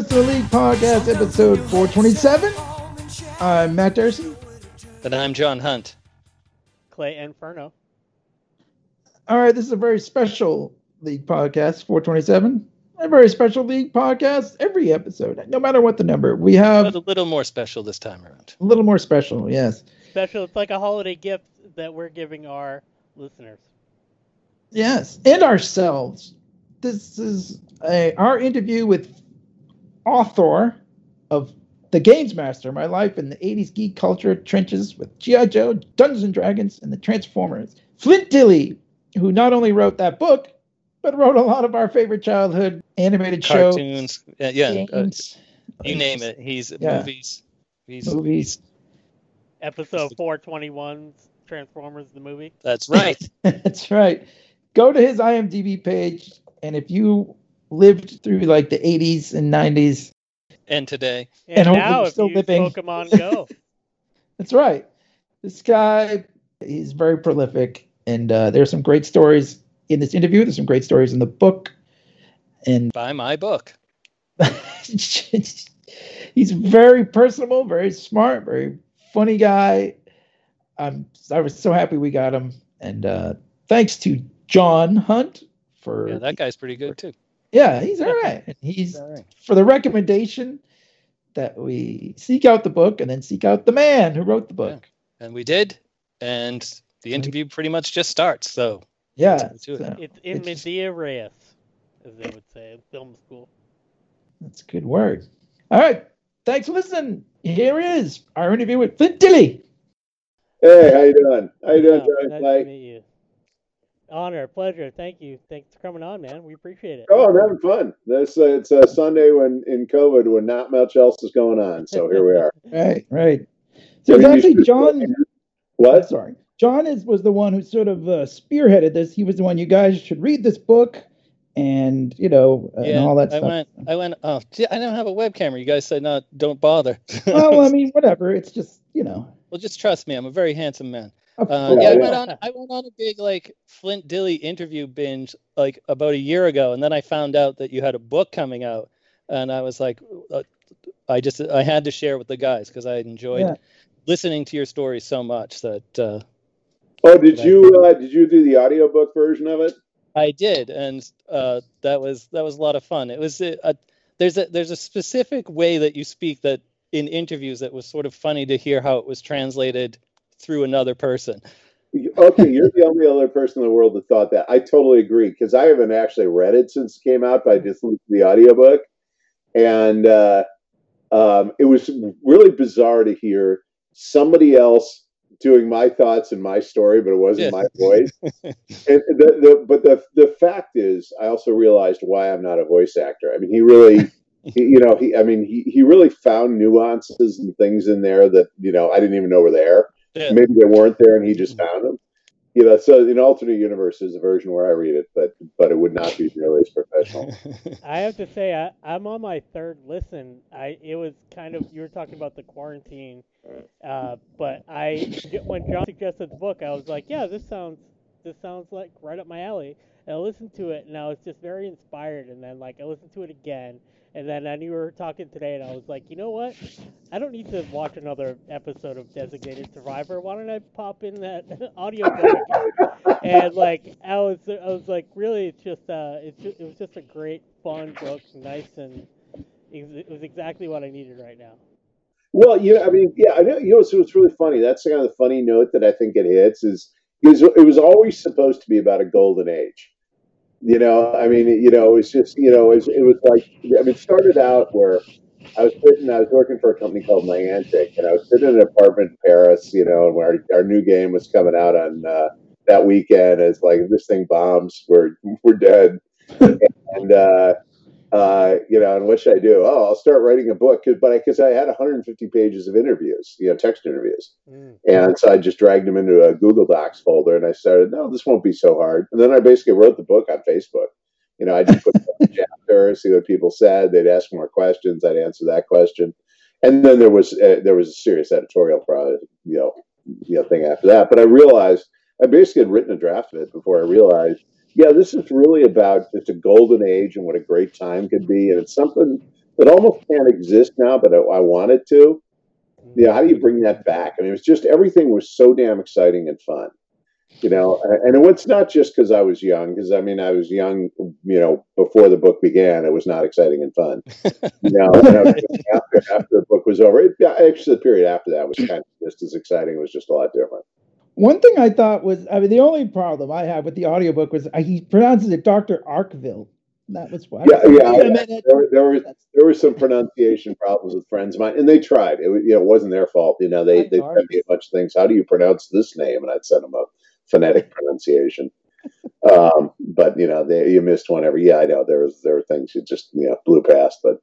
listen to League Podcast, episode 427. I'm Matt Dursin. And I'm John Hunt. Clay Inferno. All right, this is a very special League Podcast, 427. A very special League Podcast every episode, no matter what the number. We have But a little more special this time around. a little more special, yes. Special. It's like a holiday gift that we're giving our listeners. Yes, and ourselves. This is a, our interview with author of The Games Master, My Life in the 80s Geek Culture Trenches with G.I. Joe, Dungeons and Dragons, and the Transformers. Flint Dille, who not only wrote that book, but wrote a lot of our favorite childhood animated shows, Cartoons. Yeah, yeah uh, you name it. He's Yeah. movies. He's, movies. Episode 421, Transformers the movie. That's right. That's right. Go to his IMDb page, and if you lived through like the 80s and 90s, and today. And, And hopefully now, we're if still you living. Pokemon Go, That's right. This guy, he's very prolific, and uh, there's some great stories in this interview. There's some great stories in the book, and Buy my book. he's very personable, very smart, very funny guy. I'm I was so happy we got him, and uh, thanks to John Hunt for Yeah, that guy's pretty good too. Yeah, he's all right. And he's All right. for the recommendation that we seek out the book and then seek out the man who wrote the book. And we did. And the interview pretty much just starts. So Yeah, Let's it. so it's in It's just- media res, as they would say in film school. that's a good word. All right, thanks for listening. Here is our interview with Flint Dille. Hey, how you doing? How you doing, Oh, Johnny nice to Clay? meet you. Honor, pleasure. Thank you. Thanks for coming on, man. We appreciate it. Oh, I'm having fun. This uh, it's a Sunday when in COVID when not much else is going on. So here we are. Right, right. So it's actually John. What? Sorry, John is was the one who sort of uh, spearheaded this. He was the one you guys should read this book, and you know, uh, and all that I stuff. went I went oh gee, I don't have a webcam. You guys said no, don't bother. well, I mean, whatever. It's just you know. Well just trust me, I'm a very handsome man. Uh, course. yeah, I went on. I went on a big like Flint Dille interview binge like about a year ago, and then I found out that you had a book coming out, and I was like, uh, I just I had to share with the guys because I enjoyed Yeah. listening to your story so much that uh, Oh, did you uh, did you do the audiobook version of it? I did, and uh, that was that was a lot of fun. It was a, a, there's a there's a specific way that you speak that in interviews that was sort of funny to hear how it was translated through another person. Okay, you're the only other person in the world that thought that. I totally agree because I haven't actually read it since it came out, but I just listened to the audiobook. And uh, um, it was really bizarre to hear somebody else doing my thoughts and my story, but it wasn't Yeah. my voice. and the, the, but the, the fact is, I also realized why I'm not a voice actor. I mean, he really. He, you know, he, I mean, he, he really found nuances and things in there that, you know, I didn't even know were there Yeah. maybe they weren't there and he just found them. You know, so in alternate universe is a version where I read it, but but it would not be nearly as professional. I have to say, I, I'm on my third listen. I it was kind of you were talking about the quarantine, uh, but I when John suggested the book, I was like, yeah, this sounds this sounds like right up my alley. And I listened to it, and I was just very inspired. And then like I listened to it again, and then I knew we were talking today, and I was like, you know what? I don't need to watch another episode of Designated Survivor. Why don't I pop in that audio book? and like I was, I was like, really, it's just, uh, it's just, it was just a great, fun book, nice and it was exactly what I needed right now. Well, you know, I mean, yeah, I know. You know, so it's really funny. That's kind of the funny note that I think it hits is is it was always supposed to be about a golden age. You know, I mean, you know, it was just, you know, it was, it was like, I mean, it started out where I was sitting, I was working for a company called Niantic, and I was sitting in an apartment in Paris, you know, and our, our new game was coming out on uh, that weekend. It's like, if this thing bombs, we're we're dead. and uh, uh, you know, and what should I do? Oh, I'll start writing a book, but because I, had 150 pages of interviews, you know, text interviews, Mm. and so I just dragged them into a Google Docs folder, and I started, no, this won't be so hard. And then I basically wrote the book on Facebook. You know, I just put a chapter, see what people said. They'd ask more questions. I'd answer that question, and then there was uh, there was a serious editorial project, you know, you know, thing after that. But I realized I basically had written a draft of it before I realized, yeah, this is really about just a golden age and what a great time could be, and it's something that almost can't exist now, but I, I wanted to. Yeah, how do you bring that back? I mean, it was just everything was so damn exciting and fun you know? And it's not just because i was young because i mean i was young you know before the book began it was not exciting and fun. You know after, after the book was over. It, actually the period after that was kind of just as exciting it was just a lot different one thing i thought was i mean the only problem i had with the audiobook was he pronounces it dr Arkeville that was why yeah yeah, yeah. There, there were there were some pronunciation problems with friends of mine and they tried it you know it wasn't their fault you know they they sent me a bunch of things how do you pronounce this name and i'd send them up phonetic pronunciation. Um, but you know, they, you missed one every. Yeah, I know there was there were things you just you know blew past, but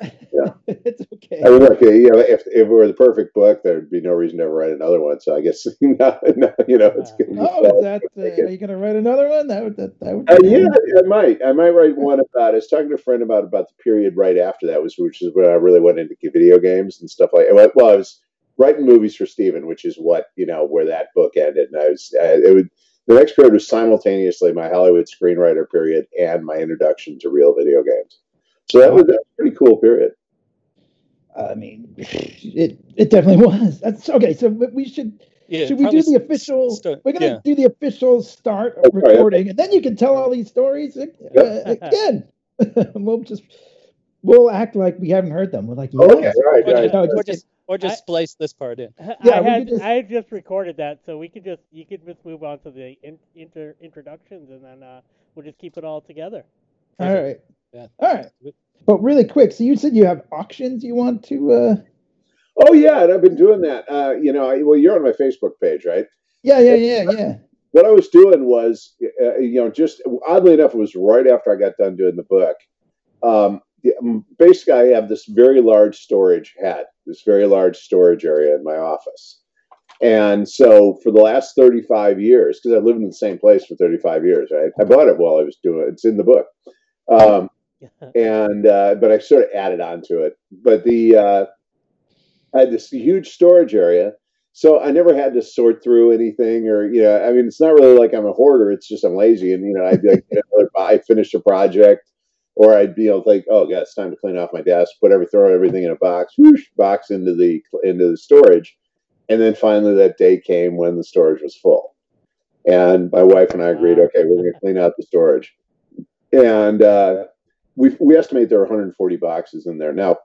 yeah, it's okay. I mean, look, you know, if, if it were the perfect book, there'd be no reason to ever write another one. So I guess no, no, you know, it's good. Oh, is that? Uh, are you going to write another one? That would that, that would. Uh, yeah, I might. I might write one about. I was talking to a friend about about the period right after that was, which is when I really went into video games and stuff like. That. Well, I was writing movies for Steven, which is what you know where that book ended. And I was uh, it would the next period was simultaneously my Hollywood screenwriter period and my introduction to real video games. So that was, that was a pretty cool period. I mean, it it definitely was. That's okay. So we should yeah, should we do the official? Start, we're gonna yeah. do the official start of okay, recording, and then you can tell all these stories uh, yep. again. we'll just we'll act like we haven't heard them. We're like, yes. okay, right, right. No, just, just, or just I, splice this part in. Yeah, I had just, I had just recorded that, so we could just you could just move on to the in, inter, introductions, and then uh, we'll just keep it all together. All right. Yeah. All right. But really quick, so you said you have auctions you want to. uh Oh yeah, and I've been doing that. Uh, you know, I, well, you're on my Facebook page, right? Yeah, yeah, yeah, yeah. What I was doing was, uh, you know, just oddly enough, it was right after I got done doing the book. Um, um, basically, I have this very large storage hat, this very large storage area in my office. And so for the last 35 years, because I lived in the same place for 35 years, right? I bought it while I was doing it. It's in the book. Um, and, uh, but I sort of added on to it. But the, uh, I had this huge storage area. So I never had to sort through anything or, you know, I mean, it's not really like I'm a hoarder. It's just I'm lazy. And, you know, I'd be like, I finished a project or I'd be to think, oh, yeah, it's time to clean off my desk, put every throw everything in a box, whoosh, box into the into the storage, and then finally that day came when the storage was full, and my wife and I agreed, okay, we're going to clean out the storage, and uh, we we estimate there are 140 boxes in there now.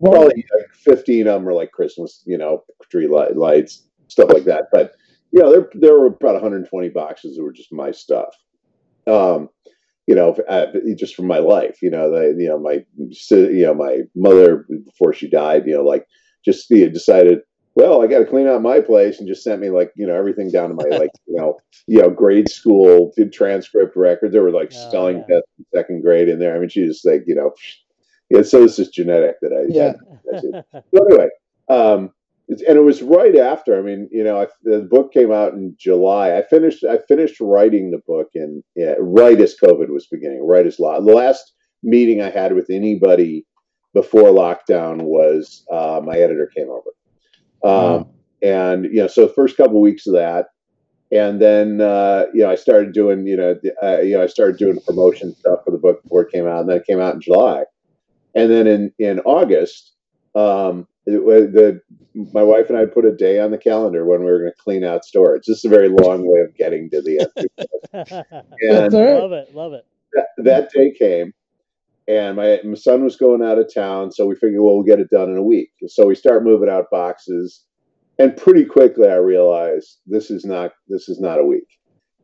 Probably like 15 of them are like Christmas, you know, tree light, lights, stuff like that. But you know, there there were about 120 boxes that were just my stuff. Um, you know, uh, just from my life, you know, the, you know, my, you know, my mother before she died, you know, like just you know, decided, well, I got to clean out my place and just sent me like, you know, everything down to my like, you know, you know, grade school transcript records. There were like oh, spelling yeah. tests in second grade in there. I mean, she just like, you know, yeah. So this is genetic that I, yeah. I, so anyway, um, and it was right after. I mean, you know, I, the book came out in July. I finished. I finished writing the book and yeah, right as COVID was beginning. Right as law. The last meeting I had with anybody before lockdown was uh, my editor came over, um, and you know, so the first couple of weeks of that, and then uh, you know, I started doing you know, uh, you know, I started doing promotion stuff for the book before it came out, and then it came out in July, and then in in August. Um, it, the my wife and I put a day on the calendar when we were going to clean out storage. This is a very long way of getting to the end. and love it, love it. That, that, day came, and my, my son was going out of town, so we figured, well, we'll get it done in a week. So we start moving out boxes, and pretty quickly I realized this is not this is not a week.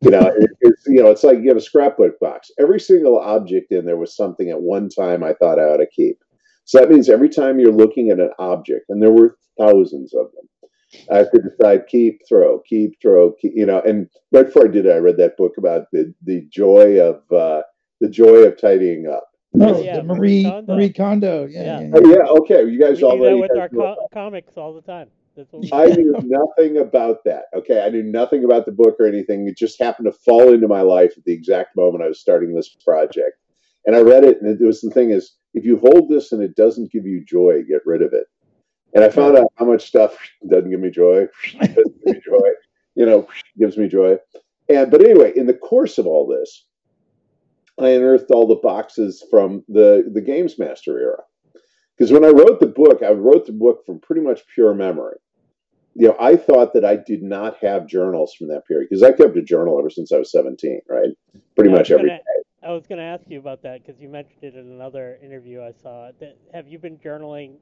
You know, it, it's you know, it's like you have a scrapbook box. Every single object in there was something at one time I thought I ought to keep. So that means every time you're looking at an object, and there were thousands of them, I have to decide keep, throw, keep, throw, keep, you know. And right before I did it, I read that book about the the joy of uh, the joy of tidying up. Oh, yeah, Marie Kondo. Marie Kondo. Yeah, yeah. yeah. Oh, yeah okay, you guys we already. Do that with our co- comics all the time. I knew nothing about that. Okay, I knew nothing about the book or anything. It just happened to fall into my life at the exact moment I was starting this project. And I read it, and it was the thing is, if you hold this and it doesn't give you joy, get rid of it. And I found out how much stuff doesn't give me joy, doesn't give me joy, you know, gives me joy. And but anyway, in the course of all this, I unearthed all the boxes from the the Games Master era. because when I wrote the book, I wrote the book from pretty much pure memory. You know, I thought that I did not have journals from that period because I kept a journal ever since I was 17, right? Pretty much every gonna- day. I was going to ask you about that because you mentioned it in another interview I saw. That, have you been journaling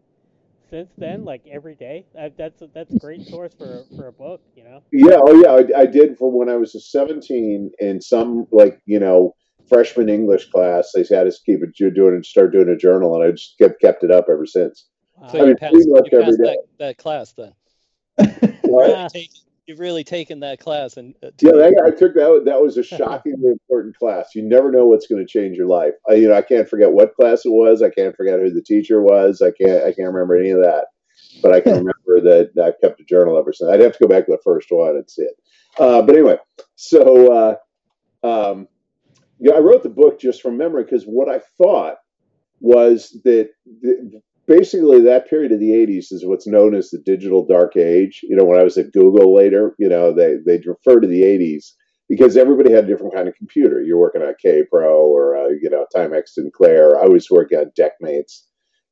since then, like every day? Uh, that's a, that's a great source for for a book, you know. Yeah, oh yeah, I, I did for when I was 17 in some like you know freshman English class. They had us keep it you're doing and start doing a journal, and I just kept kept it up ever since. Wow. So I you mean, passed, pretty much you every passed day. that, that class then. Right? You've really taken that class and uh, Yeah, that, I took that. That was a shockingly important class. You never know what's going to change your life. I, you know, I can't forget what class it was. I can't forget who the teacher was. I can't. I can't remember any of that. But I can remember that I've kept a journal ever since. I'd have to go back to the first one and see it. Uh, but anyway, so uh, um, yeah, I wrote the book just from memory because what I thought was that the, basically that period of the 80s is what's known as the digital dark age. You know when i was at google later you know they they'd refer to the 80s because everybody had a different kind of computer. You're working on Kaypro or uh, you know timex sinclair. I was working on DECmates.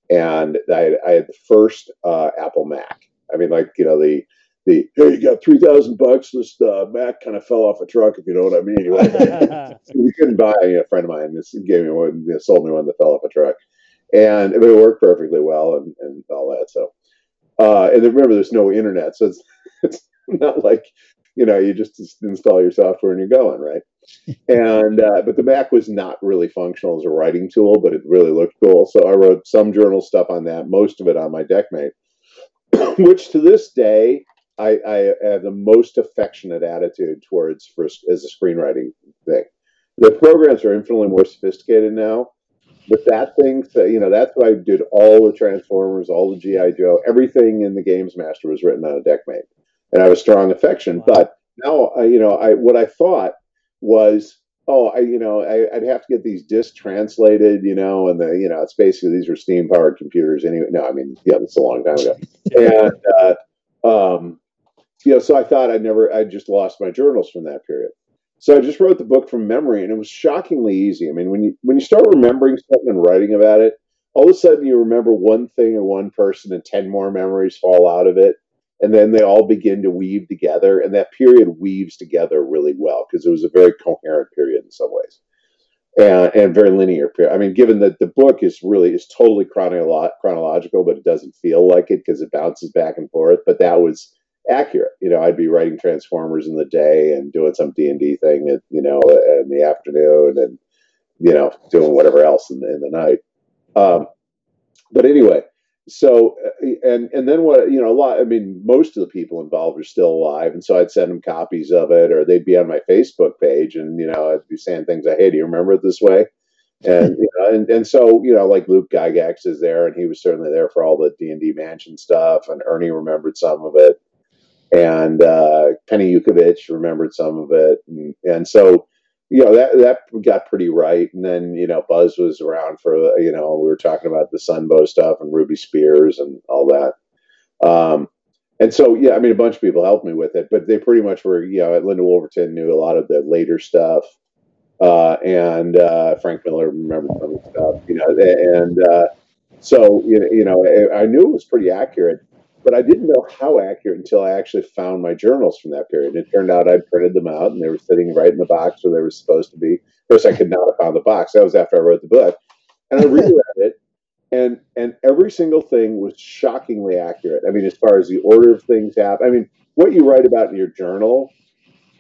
And i, I had the first uh, apple mac. I mean like you know the the hey you got 3000 bucks? This uh, mac kind of fell off a truck if you know what i mean. Like, you couldn't buy a friend of mine. This gave me one you know, sold me one that fell off a truck. And it worked perfectly well and, and all that so uh and then remember there's no internet so it's it's not like you know you just install your software and you're going right? And uh, but the mac was not really functional as a writing tool but it really looked cool. So i wrote some journal stuff on that most of it on my DECmate which to this day I, I have the most affectionate attitude towards for as a screenwriting thing. The programs are infinitely more sophisticated now, but that thing, you know, that's why I did all the Transformers, all the GI Joe, everything in the Games Master was written on a DECmate, and I have a strong affection. Wow. But now, I, you know, I what I thought was, oh, I, you know, I, I'd have to get these discs translated, you know, and the, you know, it's basically these were steam powered computers anyway. No, I mean, yeah, that's a long time ago, and uh, um, you know, so I thought I'd never, I just lost my journals from that period. So I just wrote the book from memory, and it was shockingly easy. I mean, when you when you start remembering something and writing about it, all of a sudden you remember one thing or one person, and ten more memories fall out of it, and then they all begin to weave together, and that period weaves together really well because it was a very coherent period in some ways, and, and very linear period. I mean, given that the book is really is totally chronolo- chronological, but it doesn't feel like it because it bounces back and forth. But that was accurate. You know, I'd be writing Transformers in the day and doing some D and D thing, at, you know, in the afternoon, and you know, doing whatever else in the, in the night. Um, but anyway, so uh, and and then what? You know, a lot. I mean, most of the people involved are still alive, and so I'd send them copies of it, or they'd be on my Facebook page, and you know, I'd be saying things like, "Hey, do you remember it this way?" and you know, and, and so you know, like Luke Gygax is there, and he was certainly there for all the D and D Mansion stuff, and Ernie remembered some of it and uh, Penny Yukovich remembered some of it, and, and so you know that that got pretty right. And then you know Buzz was around for you know we were talking about the Sunbow stuff and Ruby Spears and all that. Um, and so yeah, I mean a bunch of people helped me with it, but they pretty much were you know Linda Woolverton knew a lot of the later stuff. Uh, and uh, Frank Miller remembered some of the stuff, you know, and uh, so you know, you know, I knew it was pretty accurate but I didn't know how accurate until I actually found my journals from that period. It turned out I'd printed them out and they were sitting right in the box where they were supposed to be. Of course, I could not have found the box. That was after I wrote the book. And I reread it, and and every single thing was shockingly accurate. I mean, as far as the order of things happen, I mean, what you write about in your journal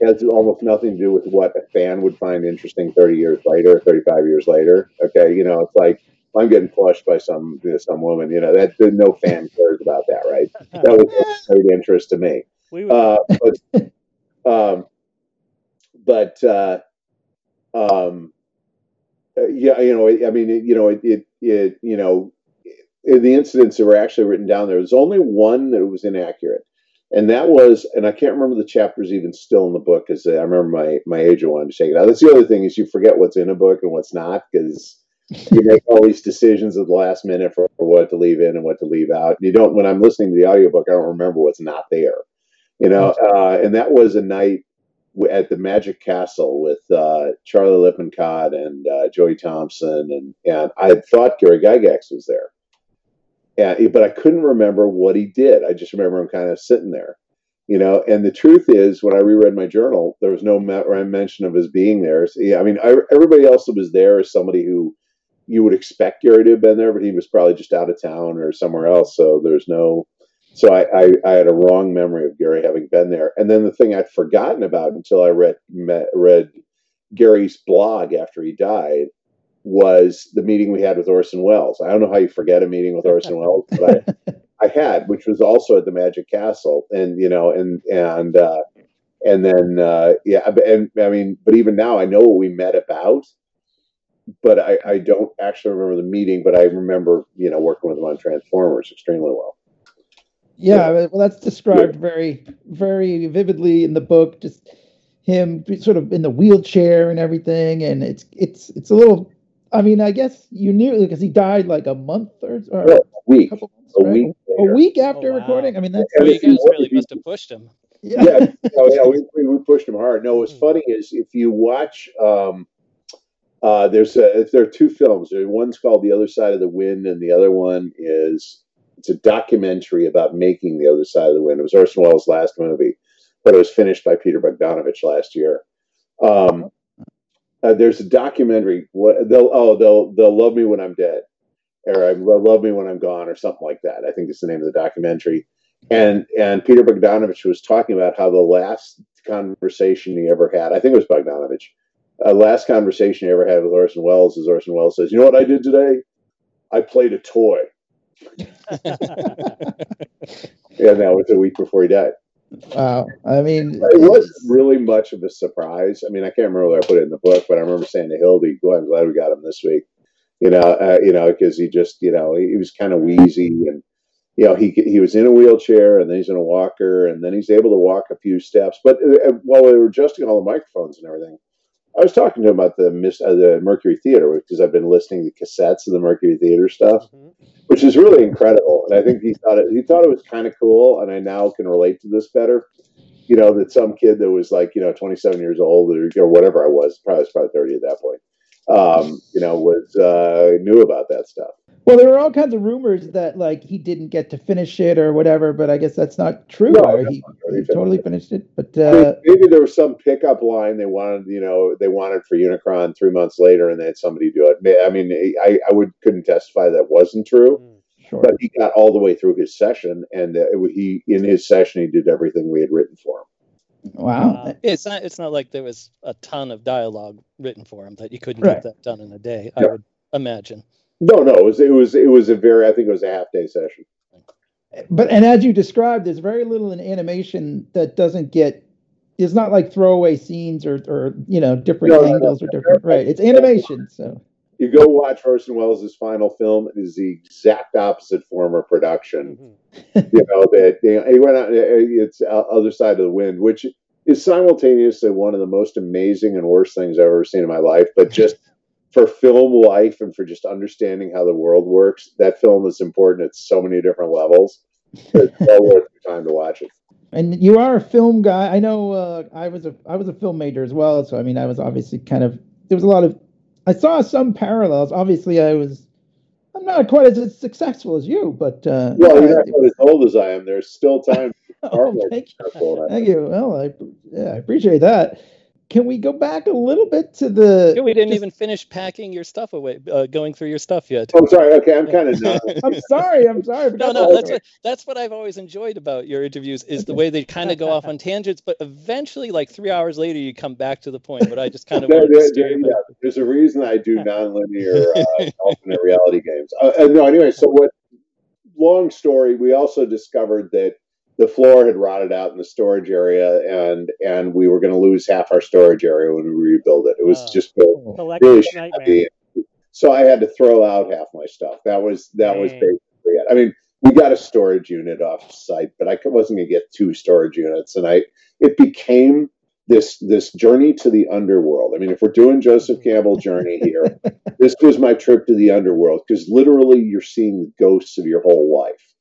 has almost nothing to do with what a fan would find interesting 30 years later, 35 years later. Okay, you know, it's like I'm getting flushed by some you know, some woman. You know that no fan cares about that, right? That was of great interest to me. we Uh, but um, but uh, um, uh, yeah, you know, I mean, it, you know, it, it, it you know, in the incidents that were actually written down there, was only one that was inaccurate, and that was, and I can't remember the chapters even still in the book because I remember my my agent wanted to take it out. That's the other thing is you forget what's in a book and what's not because you make all these decisions at the last minute for, for what to leave in and what to leave out. You don't. When I'm listening to the audiobook, I don't remember what's not there. You know, uh, and that was a night at the Magic Castle with uh, Charlie Lippincott and uh, Joey Thompson, and and I had thought Gary Gygax was there, and, but I couldn't remember what he did. I just remember him kind of sitting there, you know. And the truth is, when I reread my journal, there was no mention of his being there. So, yeah, I mean, I, everybody else that was there is somebody who you would expect Gary to have been there, but he was probably just out of town or somewhere else. So there's no. So I, I, I had a wrong memory of Gary having been there. And then the thing I'd forgotten about until I read met, read Gary's blog after he died was the meeting we had with Orson Welles. I don't know how you forget a meeting with Orson Welles, but I, I had, which was also at the Magic Castle, and you know, and and uh, and then uh, yeah, and I mean, but even now, I know what we met about, but I, I don't actually remember the meeting, but I remember you know working with him on Transformers extremely well. Yeah, yeah. well, that's described very very vividly in the book. Just him sort of in the wheelchair and everything, and it's it's it's a little I mean, I guess you knew because he died like a month or, or a week, a, months, a right? week, a week after oh, wow. recording. I mean, that's well, you guys really must have pushed him. Yeah, yeah, oh, yeah we, we pushed him hard. No, what's hmm. funny is if you watch, um, uh, there's a, there are two films. One's called The Other Side of the Wind, and the other one is it's a documentary about making The Other Side of the Wind. It was Orson Welles' last movie, but it was finished by Peter Bogdanovich last year. Um, uh, there's a documentary. What they'll oh they'll they'll love me when I'm dead, or they'll love me when I'm gone, or something like that. I think it's the name of the documentary. And and Peter Bogdanovich was talking about how the last conversation he ever had, I think it was Bogdanovich, uh, last conversation he ever had with Orson Welles is Orson Welles says, "You know what I did today? I played a toy." and that was a week before he died. Wow. I mean, it wasn't really much of a surprise. I mean, I can't remember where I put it in the book, but I remember saying to Hildy, "Boy, I'm glad we got him this week." You know, uh, you know, because he just, you know, he, he was kind of wheezy, and you know, he he was in a wheelchair, and then he's in a walker, and then he's able to walk a few steps. But uh, while we were adjusting all the microphones and everything, I was talking to him about the uh, the Mercury Theater because I've been listening to cassettes of the Mercury Theater stuff, mm-hmm. which is really incredible. And I think he thought it he thought it was kind of cool, and I now can relate to this better. You know that some kid that was like you know 27 years old or, or whatever I was, probably was probably 30 at that point. Um, you know, was uh, knew about that stuff. Well, there were all kinds of rumors that like he didn't get to finish it or whatever, but I guess that's not true. No, he, he totally finished it. But uh, maybe there was some pickup line they wanted, you know, they wanted for Unicron three months later, and they had somebody do it. I mean, I, I would couldn't testify that wasn't true, mm, sure. but he got all the way through his session, and uh, he in his session he did everything we had written for him. Wow, uh, it's not it's not like there was a ton of dialogue written for him that you couldn't right. get that done in a day. Yeah. I would imagine. No, no, it was it was it was a very I think it was a half day session. But and as you described, there's very little in animation that doesn't get. It's not like throwaway scenes or or you know different no, angles no, no, or different. Right, it's animation. So you go watch Orson Welles' final film. It is the exact opposite form of production. Mm-hmm. you know that you know, he went out. It's other side of the wind, which is simultaneously one of the most amazing and worst things I've ever seen in my life. But just for film life and for just understanding how the world works, that film is important at so many different levels. It's well worth the time to watch it. And you are a film guy. I know uh, I was a I was a film major as well, so I mean I was obviously kind of there was a lot of I saw some parallels. Obviously, I was I'm not quite as successful as you, but uh, well, you're not quite as old as I am. There's still time. oh, thank you. Thank you. Well, I yeah, I appreciate that can we go back a little bit to the? Yeah, we didn't just... even finish packing your stuff away, uh, going through your stuff yet. I'm oh, sorry. Okay, I'm kind of. I'm sorry. I'm sorry. no, no, that's what that's what I've always enjoyed about your interviews is the way they kind of go off on tangents, but eventually, like three hours later, you come back to the point. But I just kind of there, there, there, yeah, there's a reason I do nonlinear uh, alternate reality games. Uh, no, anyway. So what? Long story. We also discovered that the floor had rotted out in the storage area, and and we were going to lose half our storage area when we rebuild it. It was oh. just really, really shabby. So I had to throw out half my stuff. That was that Dang. was basically it. I mean, we got a storage unit off site, but I wasn't going to get two storage units, and I it became this this journey to the underworld. I mean, if we're doing Joseph mm. Campbell journey here, this was my trip to the underworld because literally you're seeing the ghosts of your whole life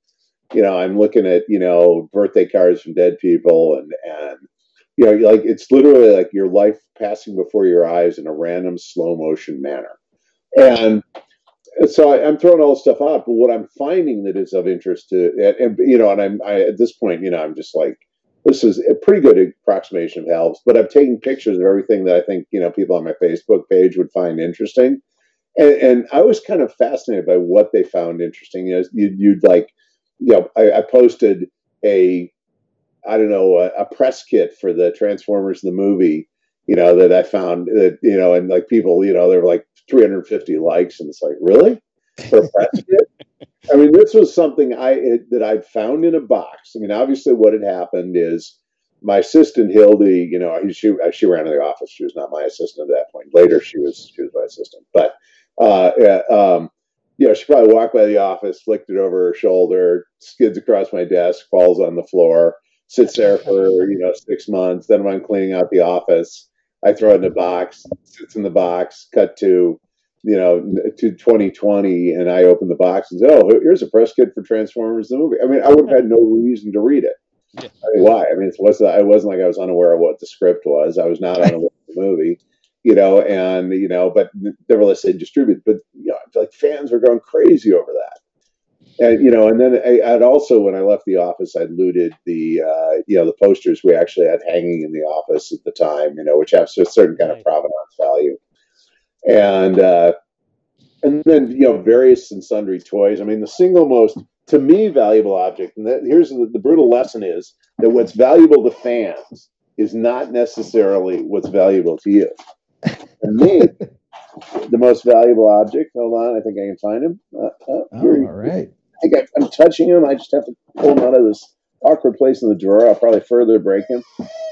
you know, I'm looking at, you know, birthday cards from dead people and, and, you know, like it's literally like your life passing before your eyes in a random slow motion manner. And so I, am throwing all this stuff out, but what I'm finding that is of interest to, and, and you know, and I'm I, at this point, you know, I'm just like, this is a pretty good approximation of helps, but I'm taking pictures of everything that I think you know people on my Facebook page would find interesting, and, and I was kind of fascinated by what they found interesting. You know, you'd, you'd like, you know, I, I, posted a, I don't know, a, a press kit for the Transformers the movie, you know, that I found that you know, and like people, you know, they were like 350 likes, and it's like, really? For a press kit? I mean, this was something I it, that I'd found in a box. I mean, obviously, what had happened is my assistant Hildy, you know, she she ran the office. She was not my assistant at that point. Later, she was she was my assistant. But uh, um, you know, she probably walked by the office, flicked it over her shoulder, skids across my desk, falls on the floor, sits there for you know six months. Then when I'm cleaning out the office, I throw it in a box, sits in the box. Cut to you know, to 2020, and I open the box and said, "Oh, here's a press kit for Transformers the movie." I mean, I would have had no reason to read it. Yeah. I mean, why? I mean, it wasn't. I wasn't like I was unaware of what the script was. I was not unaware of the movie, you know, and you know, but nevertheless, they distributed. But you know, I feel like fans were going crazy over that, and you know, and then I, would also, when I left the office, I'd looted the, uh, you know, the posters we actually had hanging in the office at the time, you know, which have a certain kind of provenance value and uh, and then you know various and sundry toys. I mean, the single most to me valuable object, and that, here's the, the brutal lesson is that what's valuable to fans is not necessarily what's valuable to you. And me, the most valuable object. Hold on, I think I can find him. Uh, uh, oh, all right. I think I, am touching him. I just have to pull him out of this awkward place in the drawer. I'll probably further break him.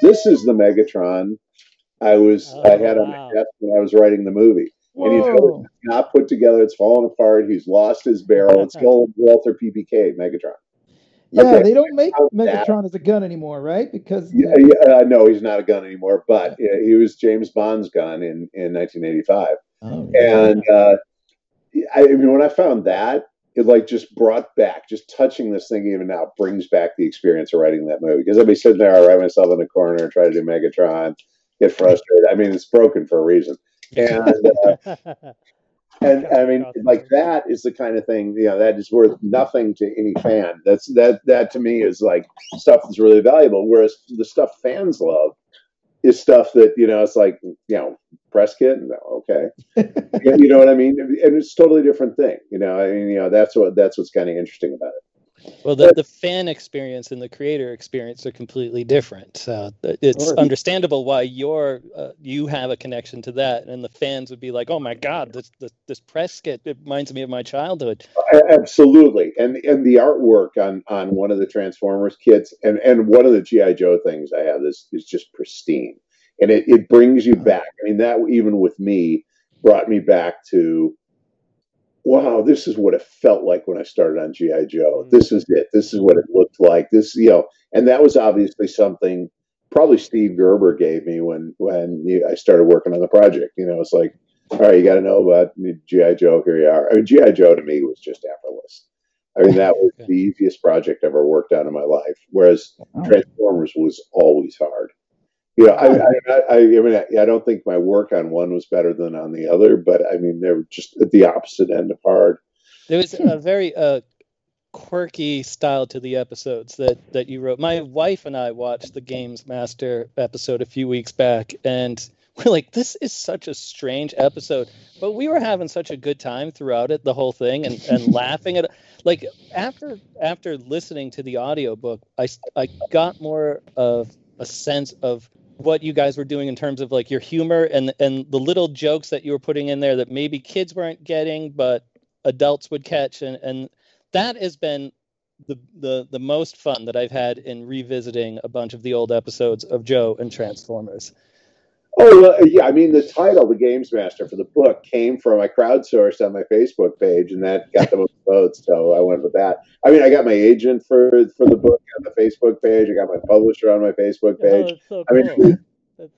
This is the Megatron I was oh, I had wow. on my desk when I was writing the movie. Whoa. And he's really not put together. It's fallen apart. He's lost his barrel. It's called Walther PPK Megatron. Yeah, okay. they don't make Megatron as a gun anymore, right? Because yeah, yeah uh, no, he's not a gun anymore. But yeah, he was James Bond's gun in in 1985. Oh, yeah. And uh, I, I mean, when I found that, it like just brought back just touching this thing even now brings back the experience of writing that movie because I'd be sitting there, I write myself in the corner and try to do Megatron, get frustrated. I mean, it's broken for a reason, and uh, and I mean, like that is the kind of thing you know that is worth nothing to any fan. That's that that to me is like stuff that's really valuable. Whereas the stuff fans love is stuff that you know it's like you know press kit. No, okay, you know what I mean, and it's a totally different thing. You know, I mean, you know that's what that's what's kind of interesting about it. Well, the, the fan experience and the creator experience are completely different. So it's understandable why you're uh, you have a connection to that, and the fans would be like, "Oh my God, this this, this press kit it reminds me of my childhood." Absolutely, and and the artwork on on one of the Transformers kits, and and one of the GI Joe things I have is is just pristine, and it it brings you back. I mean, that even with me brought me back to wow, this is what it felt like when I started on GI Joe. Mm. This is it. This is what it looked like. This, you know, and that was obviously something probably Steve Gerber gave me when when I started working on the project. You know, it's like, all right, you got to know about GI Joe. Here you are. I mean, GI Joe to me was just effortless. I mean, that was the easiest project I ever worked on in my life. Whereas Transformers was always hard. You know, I, I, I, I mean, I don't think my work on one was better than on the other, but I mean, they were just at the opposite end of hard. There was a very uh, quirky style to the episodes that that you wrote. My wife and I watched the Games Master episode a few weeks back, and we're like, "This is such a strange episode," but we were having such a good time throughout it, the whole thing, and, and laughing at it. like after after listening to the audiobook, I I got more of a sense of what you guys were doing in terms of like your humor and and the little jokes that you were putting in there that maybe kids weren't getting but adults would catch and and that has been the the the most fun that I've had in revisiting a bunch of the old episodes of Joe and Transformers. Oh uh, yeah, I mean the title, the Games Master for the book, came from I crowdsourced on my Facebook page, and that got the most votes. So I went with that. I mean, I got my agent for for the book on the Facebook page. I got my publisher on my Facebook oh, page. Oh, so. I mean,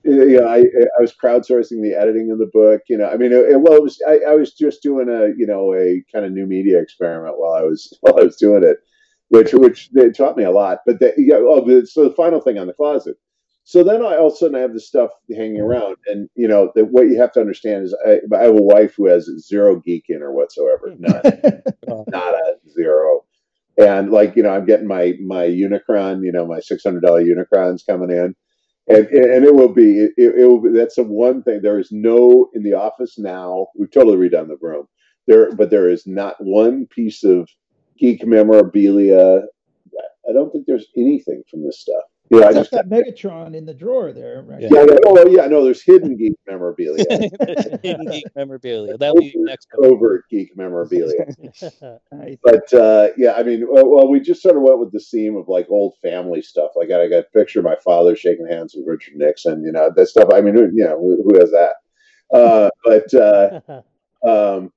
yeah, I I was crowdsourcing the editing of the book. You know, I mean, it, well, it was I, I was just doing a you know a kind of new media experiment while I was while I was doing it, which which they taught me a lot. But the, yeah, oh, so the final thing on the closet so then I all of a sudden I have this stuff hanging around, and you know that what you have to understand is I, I have a wife who has zero geek in her whatsoever, none, not a zero, and like you know I'm getting my my Unicron, you know my six hundred dollar Unicrons coming in, and and it will be it, it will be that's the one thing. There is no in the office now we've totally redone the room. There but there is not one piece of geek memorabilia. I don't think there's anything from this stuff. Yeah, I just that Megatron in the drawer there. Right? Yeah, yeah, oh yeah, no, there's hidden geek memorabilia. hidden geek memorabilia. That'll be next. Covert geek memorabilia. nice. But uh, yeah, I mean, well, we just sort of went with the theme of like old family stuff. Like I got a picture of my father shaking hands with Richard Nixon. You know that stuff. I mean, who, you know, who, who has that? Uh, but uh, um,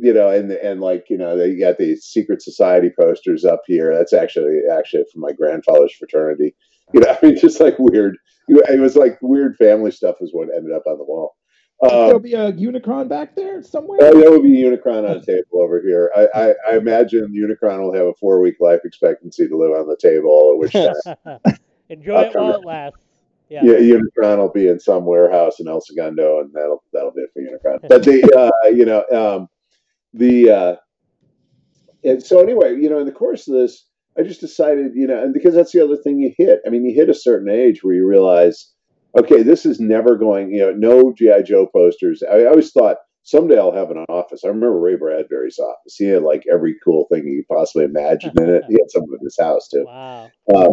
you know, and and like you know, they got these secret society posters up here. That's actually actually from my grandfather's fraternity. You know, I mean, just like weird. It was like weird family stuff is what ended up on the wall. Um, There'll be a Unicron back there somewhere. Uh, there will be a Unicron on a table over here. I, I, I imagine Unicron will have a four week life expectancy to live on the table, at which time enjoy it while it lasts. Yeah. yeah, Unicron will be in some warehouse in El Segundo, and that'll that'll be it for Unicron. But the uh, you know um, the uh, and so anyway, you know, in the course of this, I just decided, you know, and because that's the other thing you hit. I mean, you hit a certain age where you realize, okay, this is never going. You know, no GI Joe posters. I, I always thought someday I'll have an office. I remember Ray Bradbury's office. He had like every cool thing you could possibly imagine in it. He had some in his house too. Wow. Uh,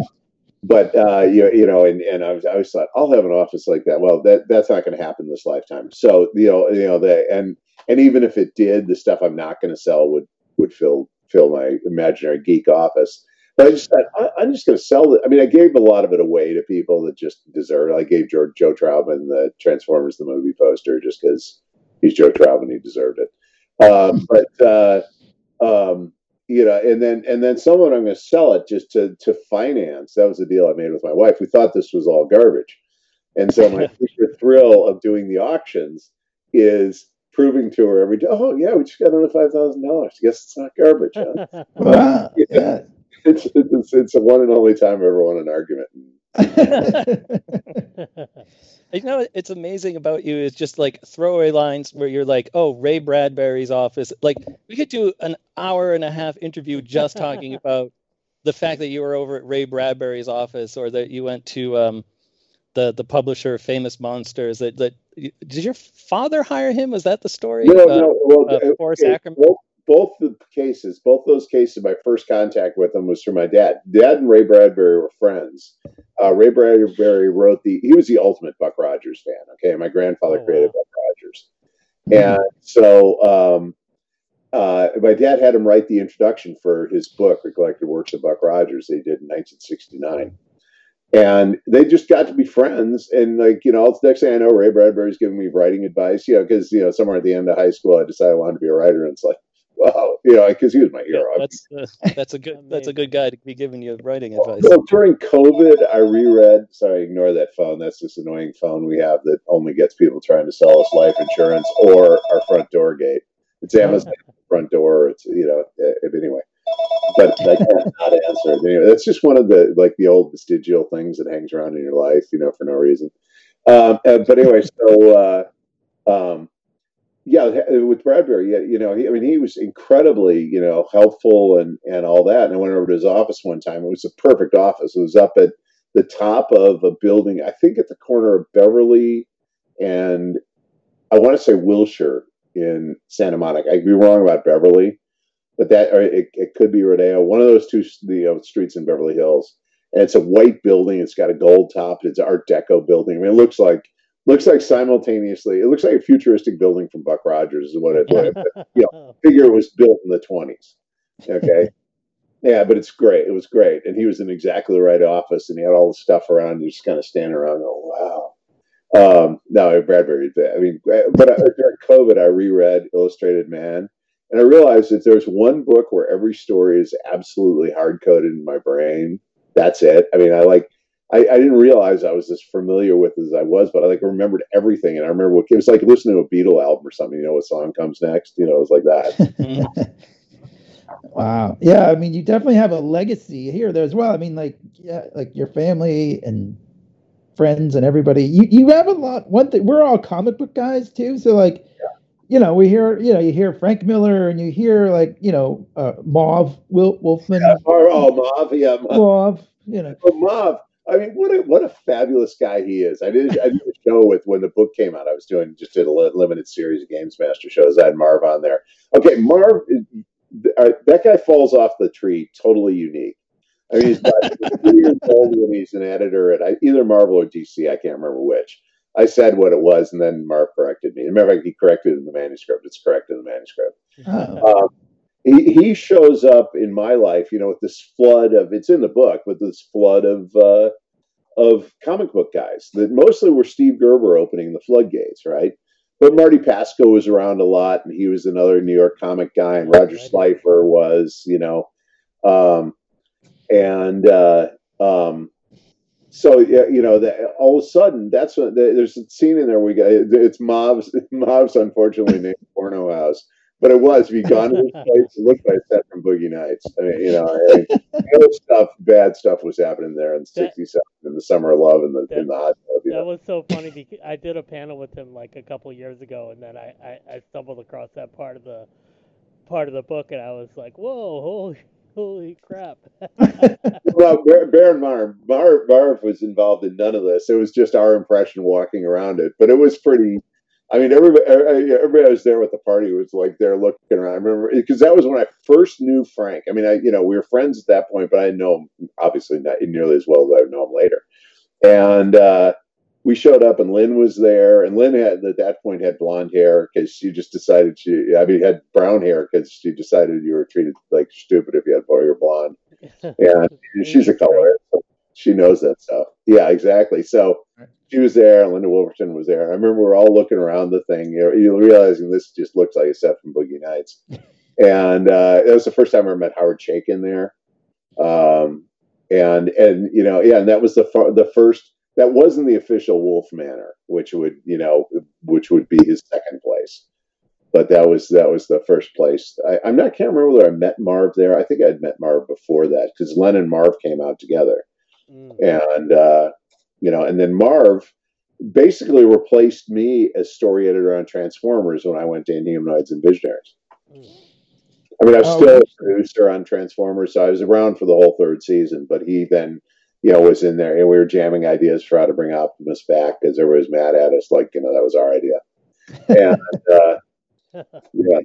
but uh, you, you know, and, and I, was, I always thought I'll have an office like that. Well, that that's not going to happen this lifetime. So you know, you know, the and and even if it did, the stuff I'm not going to sell would would fill fill my imaginary geek office. But I just thought, I, am just going to sell it. I mean, I gave a lot of it away to people that just deserve it. I gave George, Joe Trautman the Transformers the movie poster just because he's Joe Trautman, he deserved it. Um, but uh, um, you know, and then and then someone I'm going to sell it just to to finance. That was the deal I made with my wife. We thought this was all garbage, and so my thrill of doing the auctions is proving to her every day, oh yeah, we just got another five thousand dollars. Guess it's not garbage. Huh? wow. yeah, yeah. It's, it's it's a one and only time I ever won an argument. you know, it's amazing about you is just like throwaway lines where you're like, "Oh, Ray Bradbury's office." Like we could do an hour and a half interview just talking about the fact that you were over at Ray Bradbury's office, or that you went to um, the the publisher of Famous Monsters. That that did your father hire him? Was that the story? No, uh, no. Well, uh, Forrest Ackerman. Both, both the cases, both those cases, my first contact with him was through my dad. Dad and Ray Bradbury were friends. Uh, Ray Bradbury wrote the. He was the ultimate Buck Rogers fan. Okay, my grandfather oh, created wow. Buck Rogers, and so. Um, uh, my dad had him write the introduction for his book, Recollected Works of Buck Rogers. They did in 1969 and they just got to be friends. And like you know, the next thing I know, Ray Bradbury's giving me writing advice. You know, because you know, somewhere at the end of high school, I decided I wanted to be a writer, and it's like, wow, you know, because he was my hero. Yeah, that's uh, that's a good that's a good guy to be giving you writing advice. Well, during COVID, I reread. Sorry, ignore that phone. That's this annoying phone we have that only gets people trying to sell us life insurance or our front door gate. It's Amazon front door. It's you know, anyway but I can't not answer it. Anyway, that's just one of the like the old vestigial things that hangs around in your life, you know, for no reason. Um, uh, but anyway, so uh, um, yeah, with Bradbury, yeah, you know, he, I mean, he was incredibly, you know, helpful and and all that. And I went over to his office one time. It was a perfect office. It was up at the top of a building, I think, at the corner of Beverly and I want to say Wilshire in Santa Monica. I could be wrong about Beverly but that it, it could be Rodeo, one of those two the uh, streets in Beverly Hills. And it's a white building. It's got a gold top. It's an Art Deco building. I mean, it looks like looks like simultaneously. It looks like a futuristic building from Buck Rogers. Is what it. What it you know, figure it was built in the twenties. Okay. Yeah, but it's great. It was great, and he was in exactly the right office, and he had all the stuff around. You just kind of standing around, oh wow. Um, no, Bradbury. I mean, but uh, during COVID, I reread Illustrated Man, and I realized that there's one book where every story is absolutely hard coded in my brain. That's it. I mean, I like, I, I, didn't realize I was as familiar with as I was, but I like remembered everything. And I remember what it was like listening to a Beatle album or something, you know, what song comes next, you know, it was like that. wow. Yeah. I mean, you definitely have a legacy here there as well. I mean, like, yeah, like your family and friends and everybody. You you have a lot. One thing we're all comic book guys too, so like. You know, we hear you know you hear Frank Miller and you hear like you know uh, Marv Wil- Wolfman. Yeah, or, oh, Marv, yeah, Marv. Marv, you know. But Marv, I mean, what a what a fabulous guy he is. I did I did a show with when the book came out. I was doing just did a limited series of Games Master shows. I had Marv on there. Okay, Marv, uh, that guy falls off the tree. Totally unique. I mean, he's three years old when he's an editor at either Marvel or DC. I can't remember which. I said what it was, and then Marv corrected me. As a matter of fact, he corrected in the manuscript. It's correct in the manuscript. Oh. Um, he, he shows up in my life, you know, with this flood of it's in the book, with this flood of uh, of comic book guys that mostly were Steve Gerber opening the floodgates, right? But Marty Pasko was around a lot, and he was another New York comic guy, and Roger Slifer was, you know, um, and uh, um, so yeah, you know, the, all of a sudden, that's what the, there's a scene in there. We got it's Mob's Mob's unfortunately named Porno House, but it was. You gone to this place, it looked like set from Boogie Nights. I mean, you know, I mean, stuff, bad stuff was happening there in '67 in the summer of love in the in the hot tub. That know? was so funny because I did a panel with him like a couple years ago, and then I, I, I stumbled across that part of the part of the book, and I was like, "Whoa, holy, holy crap!" well, Baron Marv, Marv, Marv was involved in none of this. It was just our impression walking around it, but it was pretty. I mean, everybody, everybody I was there with the party was like they're looking around. I remember because that was when I first knew Frank. I mean, I you know we were friends at that point, but I know him obviously not nearly as well as I know him later. And uh, we showed up, and Lynn was there, and Lynn had at that point had blonde hair because she just decided she. I mean, had brown hair because she decided you were treated like stupid if you had boy or blonde. And she's a colorist. So she knows that stuff. Yeah, exactly. So she was there. Linda Woolverton was there. I remember we are all looking around the thing, you know, realizing this just looks like a set from Boogie Nights. And uh, that was the first time I met Howard Chaykin there. Um, and and you know, yeah, and that was the the first. That wasn't the official Wolf Manor, which would you know, which would be his second place. But that was that was the first place. I, I'm not can't remember whether I met Marv there. I think I'd met Marv before that because Len and Marv came out together Mm. and uh, you know, and then Marv basically replaced me as story editor on Transformers when I went to Inhumanoids and Visionaries. Mm. I mean, I was Oh, still a interesting. producer on Transformers, so I was around for the whole third season. But he then, you know, was in there, and we were jamming ideas for how to bring Optimus back because everybody was mad at us, like you know, that was our idea. And uh, yeah,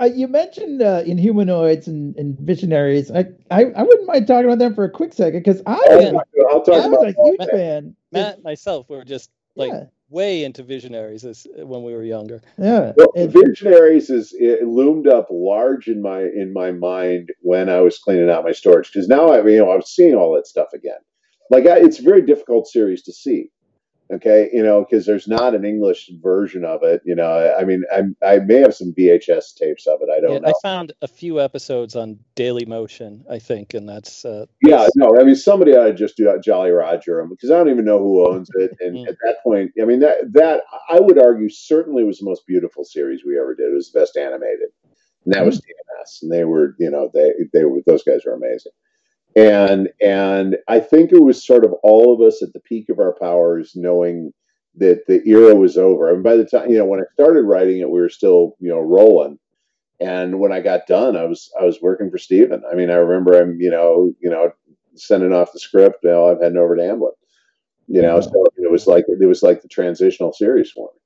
Uh, you mentioned uh, Inhumanoids and, and Visionaries. I, I I wouldn't mind talking about them for a quick second because I I'll, was, talk, I'll talk I about was a huge that. fan. Matt and myself were just like yeah, way into visionaries as, when we were younger. yeah. Well, And- Visionaries is it loomed up large in my in my mind when I was cleaning out my storage because now I you know I was seeing all that stuff again. Like I, it's a very difficult series to see. Okay, you know because there's not an English version of it. You know, I, mean I I may have some VHS tapes of it. I don't Yeah, know. I found a few episodes on Daily Motion, I think, and that's uh, Yeah, no, I mean somebody ought to just do that Jolly Roger because I don't even know who owns it. And Mm. at that point, I mean that that I would argue certainly was the most beautiful series we ever did. It was the best animated, and that was TMS, and they were you know they they were those guys were amazing. And and I think it was sort of all of us at the peak of our powers, knowing that the era was over. And by the time you know when I started writing it, we were still you know rolling. And when I got done, I was I was working for Steven. I mean, I remember I'm you know, you know, sending off the script. You know, I'm heading over to Amblin. You know, so it was like it was like the transitional series for me.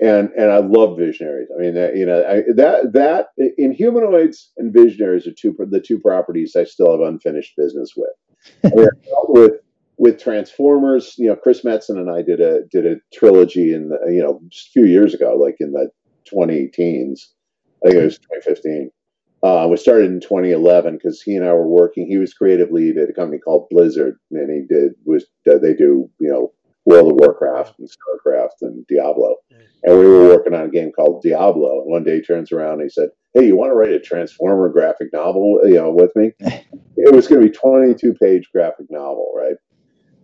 And and I love Visionaries. I mean, that, you know, I, that that in humanoids and Visionaries are two the two properties I still have unfinished business with. I mean, with with Transformers, you know, Chris Metzen and I did a did a trilogy in the, you know just a few years ago, like in the 20 teens. I think it was 2015. Uh, we started in 2011 because he and I were working. He was creative lead at a company called Blizzard, and he did was uh, they do you know World of Warcraft and Starcraft and Diablo, and we were working on a game called Diablo. And one day he turns around and he said, "Hey, you want to write a Transformer graphic novel? You know, with me?" it was going to be 22 page graphic novel, right?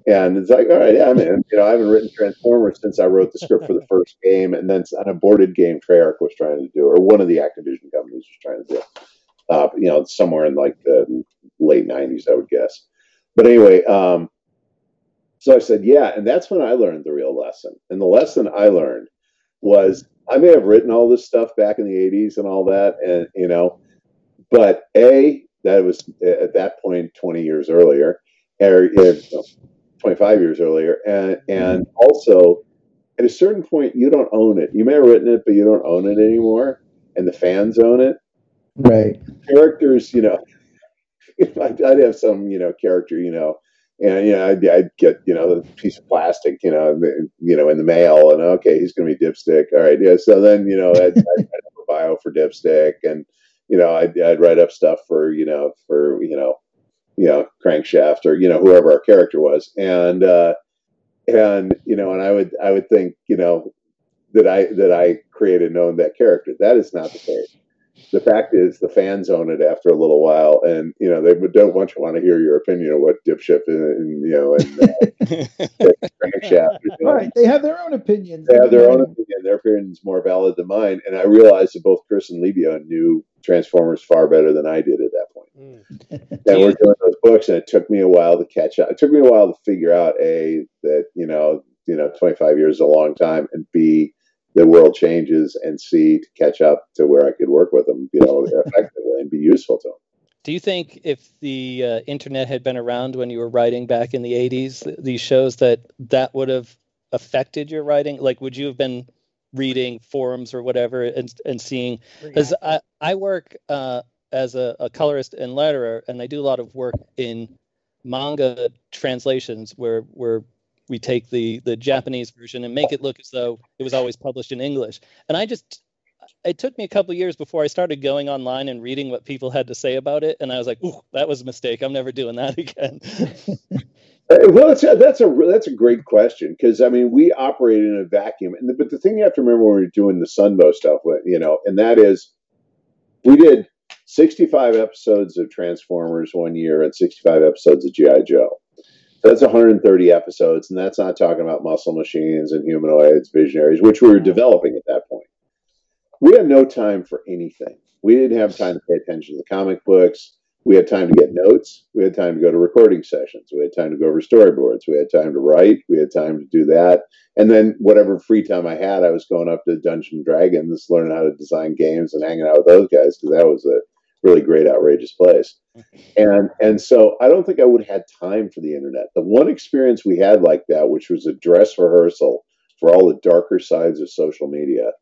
And it's like, all right, yeah, man. You know, I haven't written Transformers since I wrote the script for the first game, and then an aborted game Treyarch was trying to do, or one of the Activision companies was trying to do. Uh, you know, somewhere in like the late '90s, I would guess. But anyway, um, So I said, yeah. And that's when I learned the real lesson. And the lesson I learned was I may have written all this stuff back in the 80s and all that. And, you know, but A, that was at that point 20 years earlier, or 25 years earlier. And, and also, at a certain point, you don't own it. You may have written it, but you don't own it anymore. And the fans own it. Right. Characters, you know, I'd, I'd have some, you know, character, you know, and you know, I'd, I'd, get you know the piece of plastic, you know, you know, in the mail, and okay, he's going to be dipstick. All right, yeah. So then, you know, I'd, I'd write up a bio for dipstick, and you know, I'd, I'd write up stuff for you know for you know, you know, crankshaft or you know whoever our character was, and uh, and you know, and I would I would think you know that I that I created known that character. That is not the case the fact is the fans own it after a little while and you know they don't want you want to hear your opinion of what dipshit and, you know and uh, crankshaft right they have their own opinions. They have their own opinion their opinion is more valid than mine and i realized that both chris and Livio knew transformers far better than i did at that point. Mm. and we're doing those books and it took me a while to catch up it took me a while to figure out a that you know you know 25 years is a long time and b the world changes and see to catch up to where I could work with them, you know, effectively and be useful to them. Do you think if the uh, internet had been around when you were writing back in the 80s, these shows that that would have affected your writing? Like, would you have been reading forums or whatever and, and seeing? Because I, I work uh, as a, a colorist and letterer, and I do a lot of work in manga translations where where we take the the Japanese version and make it look as though it was always published in English. And I just it took me a couple years before I started going online and reading what people had to say about it, and I was like, "Ooh, that was a mistake. I'm never doing that again." Uh, well, that's a, that's a that's a great question because I mean we operate in a vacuum, and the, but the thing you have to remember when we're doing the Sunbow stuff, you know, and that is we did 65 episodes of Transformers one year and 65 episodes of GI Joe that's 130 episodes, and that's not talking about muscle machines and humanoids, visionaries, which we were developing at that point. We had no time for anything. We didn't have time to pay attention to the comic books. We had time to get notes. We had time to go to recording sessions. We had time to go over storyboards. We had time to write. We had time to do that. And then whatever free time I had, I was going up to Dungeon Dragons, learning how to design games and hanging out with those guys because that was a really great, outrageous place. And and so I don't think I would have had time for the internet. The one experience we had like that, which was a dress rehearsal for all the darker sides of social media,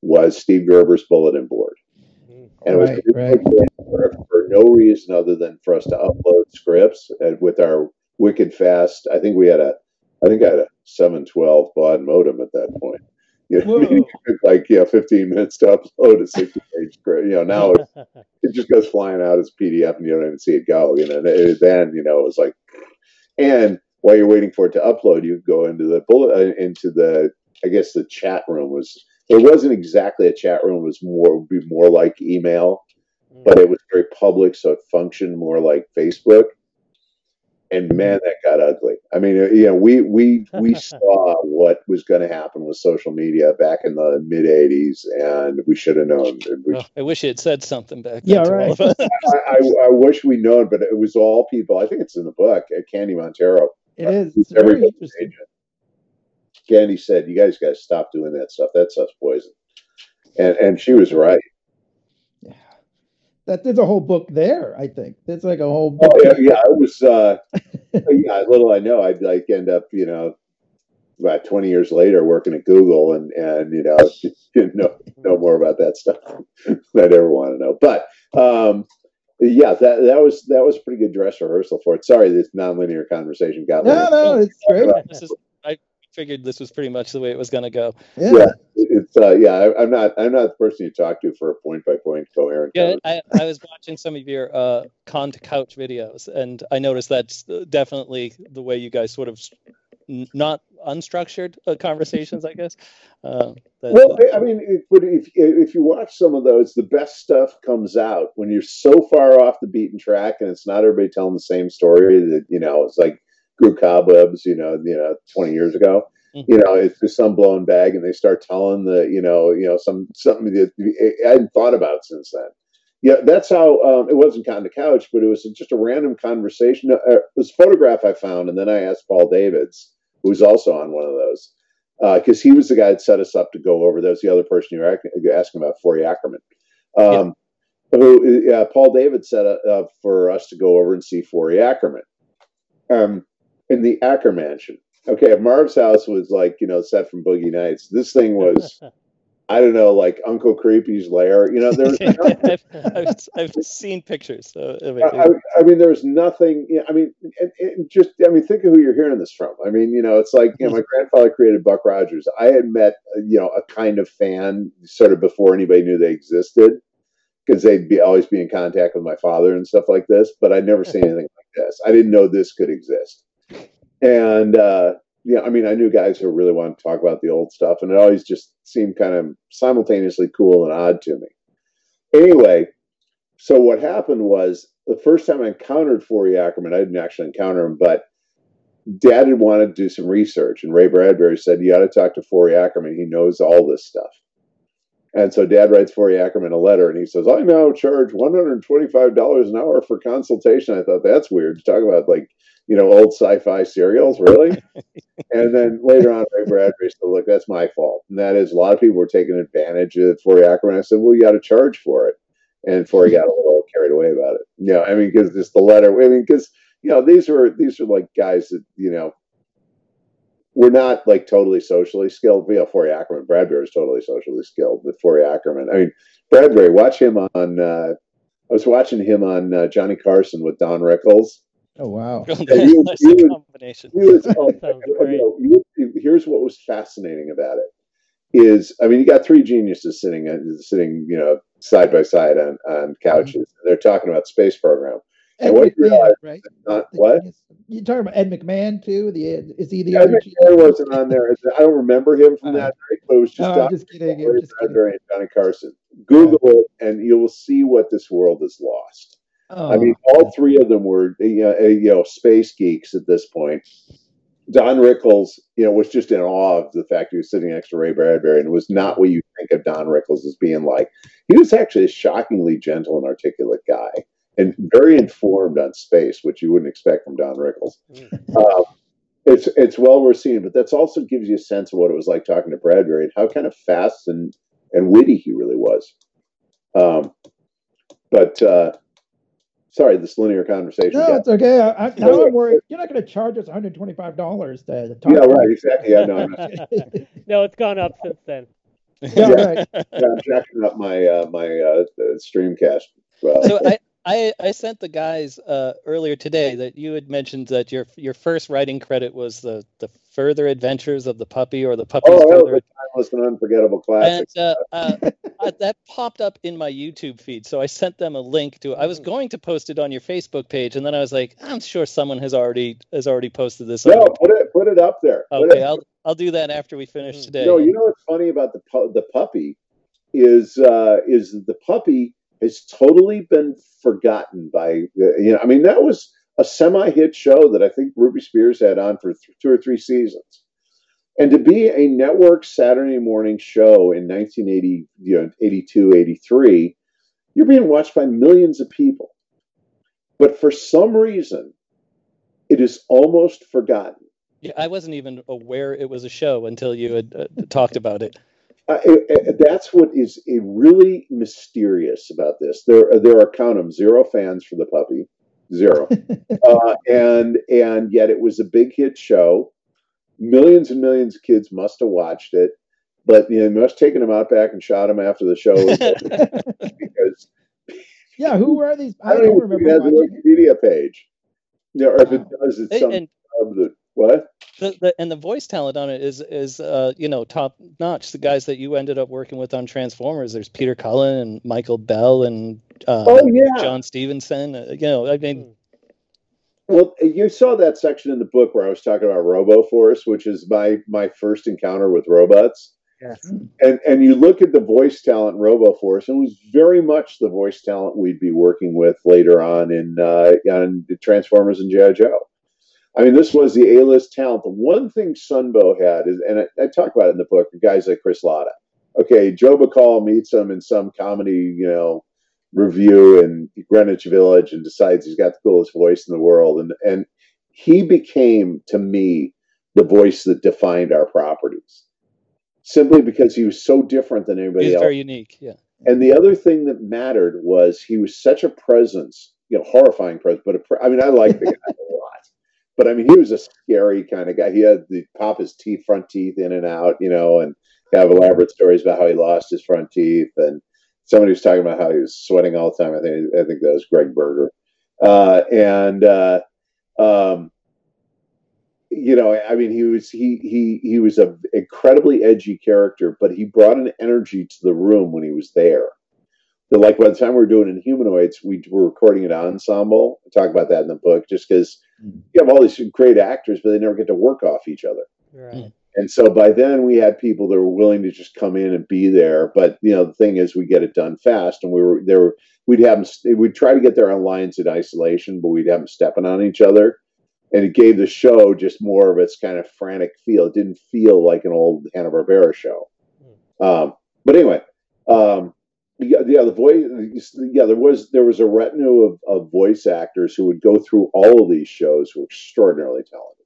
was Steve Gerber's bulletin board. And it was right, right. For, for, no reason other than for us to upload scripts and with our wicked fast. I think we had a, I think I had a 712 baud modem at that point. You know, I mean, like yeah, 15 minutes to upload a 60 page script. You know, now it, it just goes flying out as PDF and you don't even see it go. You know, and then you know it was like, and while you're waiting for it to upload, you go into the bullet uh, into the I guess the chat room was it wasn't exactly a chat room. It was more would be more like email, but it was very public, so it functioned more like Facebook and man, that got ugly. I mean, uh, you know, we we we saw what was going to happen with social media back in the mid '80s, and we should have known. We, I wish he had said something back. Yeah, right. I, I, I, wish we known, but it was all people. I think it's in the book. Uh, Candy Montero. It is. It's very interesting. Agent. Candy said, "You guys got to stop doing that stuff. That stuff's poison," and and she was right Yeah. that there's a whole book there. I think there's like a whole book. Oh, yeah, yeah, it was. Uh, yeah, little I know, I'd like end up, you know, about 20 years later working at Google and and you know know know more about that stuff than I'd ever want to know. But um, yeah, that that was that was a pretty good dress rehearsal for it. Sorry, this nonlinear conversation got no, no, it's great. This is, I figured this was pretty much the way it was going to go. Yeah, yeah it's uh, yeah. I, am not I'm not the person you talk to for a point by point coherent. Yeah, I, I was watching some of your uh, con to couch videos, and I noticed that's definitely the way you guys sort of not unstructured uh, conversations, I guess. Uh, well, I mean, if, if if you watch some of those, the best stuff comes out when you're so far off the beaten track, and it's not everybody telling the same story. That you know, it's like grew cobwebs, you know, you know, 20 years ago. Mm-hmm. You know, it's just some blown bag, and they start telling the, you know, you know, some something that I hadn't thought about since then. yeah, that's how um, it wasn't on the couch, but it was just a random conversation. Uh, it was a photograph I found, and then I asked Paul Davids, who was also on one of those, because uh, he was the guy that set us up to go over. That was the other person you were asking about, Forry Ackerman. Um, yeah. Who, uh, Paul David set up for us to go over and see Forry Ackerman um, in the Ackermansion. Okay, Marv's house was like you know set from Boogie Nights. This thing was I don't know, like Uncle Creepy's lair. You know, there's. I've, I've, I've, seen pictures. So I, I, mean, there's nothing. You know, I mean, it, it just. I mean, think of who you're hearing this from. I mean, you know, it's like you know, my grandfather created Buck Rogers. I had met, uh, you know, a kind of fan sort of before anybody knew they existed, because they'd be always be in contact with my father and stuff like this. But I'd never seen anything like this. I didn't know this could exist, and. uh yeah, I mean, I knew guys who really wanted to talk about the old stuff, and it always just seemed kind of simultaneously cool and odd to me. Anyway, so what happened was the first time I encountered Forry Ackerman, I didn't actually encounter him, but Dad had wanted to do some research, and Ray Bradbury said, "You got to talk to Forry Ackerman. He knows all this stuff." And so Dad writes Forry Ackerman a letter, and he says, "I now charge one hundred twenty-five dollars an hour for consultation." I thought that's weird to talk about, like you know, old sci-fi serials, really. and then later on, Ray Bradbury said, "Look, that's my fault." And that is, a lot of people were taking advantage of Forry Ackerman. I said, "Well, you got to charge for it." And Forry got a little carried away about it. You know, I mean, because just the letter. I mean, because you know, these were these are like guys that you know we're not like totally socially skilled. You know, Forry Ackerman, Bradbury is totally socially skilled. With Forry Ackerman, I mean, Bradbury, watch him on. Uh, I was watching him on uh, Johnny Carson with Don Rickles Oh wow! That's a combination. Was, oh, know, here's what was fascinating about it is, I mean, you got three geniuses sitting sitting, you know, side by side on on couches. Mm-hmm. They're talking about space program. Ed and uh, what McMahon, you realize, right? Not, what? You talking about Ed McMahon too? The uh, is he the Ed other McMahon wasn't on there. I don't remember him from uh, that night, but it was just, no, just kidding. Just kidding. and Johnny Carson. Google yeah. it, and you will see what this world has lost. Oh. I mean, all three of them were uh, you know space geeks at this point. Don Rickles, you know, was just in awe of the fact he was sitting next to Ray Bradbury, and was not what you think of Don Rickles as being like. He was actually a shockingly gentle and articulate guy, and very informed on space, which you wouldn't expect from Don Rickles. Mm. Um, it's it's well worth seeing, but that's also gives you a sense of what it was like talking to Bradbury and how kind of fast and and witty he really was. Um, but uh, sorry, this linear conversation. No, got, it's okay. I, I, now I'm worried. You're not going to charge us 125 dollars to talk. Yeah, right. Exactly. Yeah, no. no, it's gone up since then. Yeah, right. yeah, I'm jacking up my uh, my uh, Streamcast. Well. So I, I, I sent the guys uh, earlier today that you had mentioned that your your first writing credit was the the further adventures of the puppy or the puppy's oh, further. timeless and unforgettable classic. And uh, uh, uh, that popped up in my YouTube feed, so I sent them a link to. it. I was mm. going to post it on your Facebook page, and then I was like, I'm sure someone has already has already posted this. No, put it put it up there. Okay, I'll I'll do that after we finish mm. today. No, you know what's funny about the the puppy is uh, is the puppy has totally been forgotten by you know. I mean, that was a semi-hit show that I think Ruby Spears had on for th- two or three seasons. And to be a network Saturday morning show in 1980, you know, 82, 83, you're being watched by millions of people. But for some reason, it is almost forgotten. Yeah, I wasn't even aware it was a show until you had uh, talked about it. Uh, it, that's what is really mysterious about this. There, there are count them zero fans for the puppy, zero, uh, and and yet it was a big hit show. Millions and millions of kids must have watched it, but you know, must have taken them out back and shot them after the show because. Yeah, who are these? I don't, I don't remember. It has a Wikipedia page. Yeah, or if it does, it's some and, of the what? The, the, and the voice talent on it is is uh, you know top notch. The guys that you ended up working with on Transformers, there's Peter Cullen and Michael Bell and uh, oh yeah, John Stephenson. Uh, you know, I mean. Well, you saw that section in the book where I was talking about RoboForce, which is my my first encounter with robots. Yes. And and you look at the voice talent in RoboForce, and it was very much the voice talent we'd be working with later on in uh, on Transformers and GI Joe. I mean, this was the A-list talent. The one thing Sunbow had is, and I, I talk about it in the book, guys like Chris Latta. Okay, Joe Bacal meets him in some comedy, you know, review in Greenwich Village and decides he's got the coolest voice in the world. And, and he became, to me, the voice that defined our properties simply because he was so different than anybody else. He's else. very unique. Yeah. And the other thing that mattered was he was such a presence, you know, horrifying presence. But a I mean, I like the guy a lot. But I mean, he was a scary kind of guy. He had the pop his teeth, front teeth in and out, you know, and have elaborate stories about how he lost his front teeth. And somebody was talking about how he was sweating all the time. I think I think that was Gregg Berger. Uh, and uh, um, you know, I mean, he was he he he was a incredibly edgy character, but he brought an energy to the room when he was there. That like by the time we were doing in humanoids, we were recording an ensemble. I talk about that in the book, just because Mm. you have all these great actors, but they never get to work off each other. Right. And so by then we had people that were willing to just come in and be there. But you know, the thing is, we get it done fast, and we were there. We'd have them. We'd try to get their own lines in isolation, but we'd have them stepping on each other, and it gave the show just more of its kind of frantic feel. It didn't feel like an old Hanna Barbera show. Um, but anyway, um, yeah, yeah, the voice. Yeah, there was there was a retinue of, of voice actors who would go through all of these shows who were extraordinarily talented.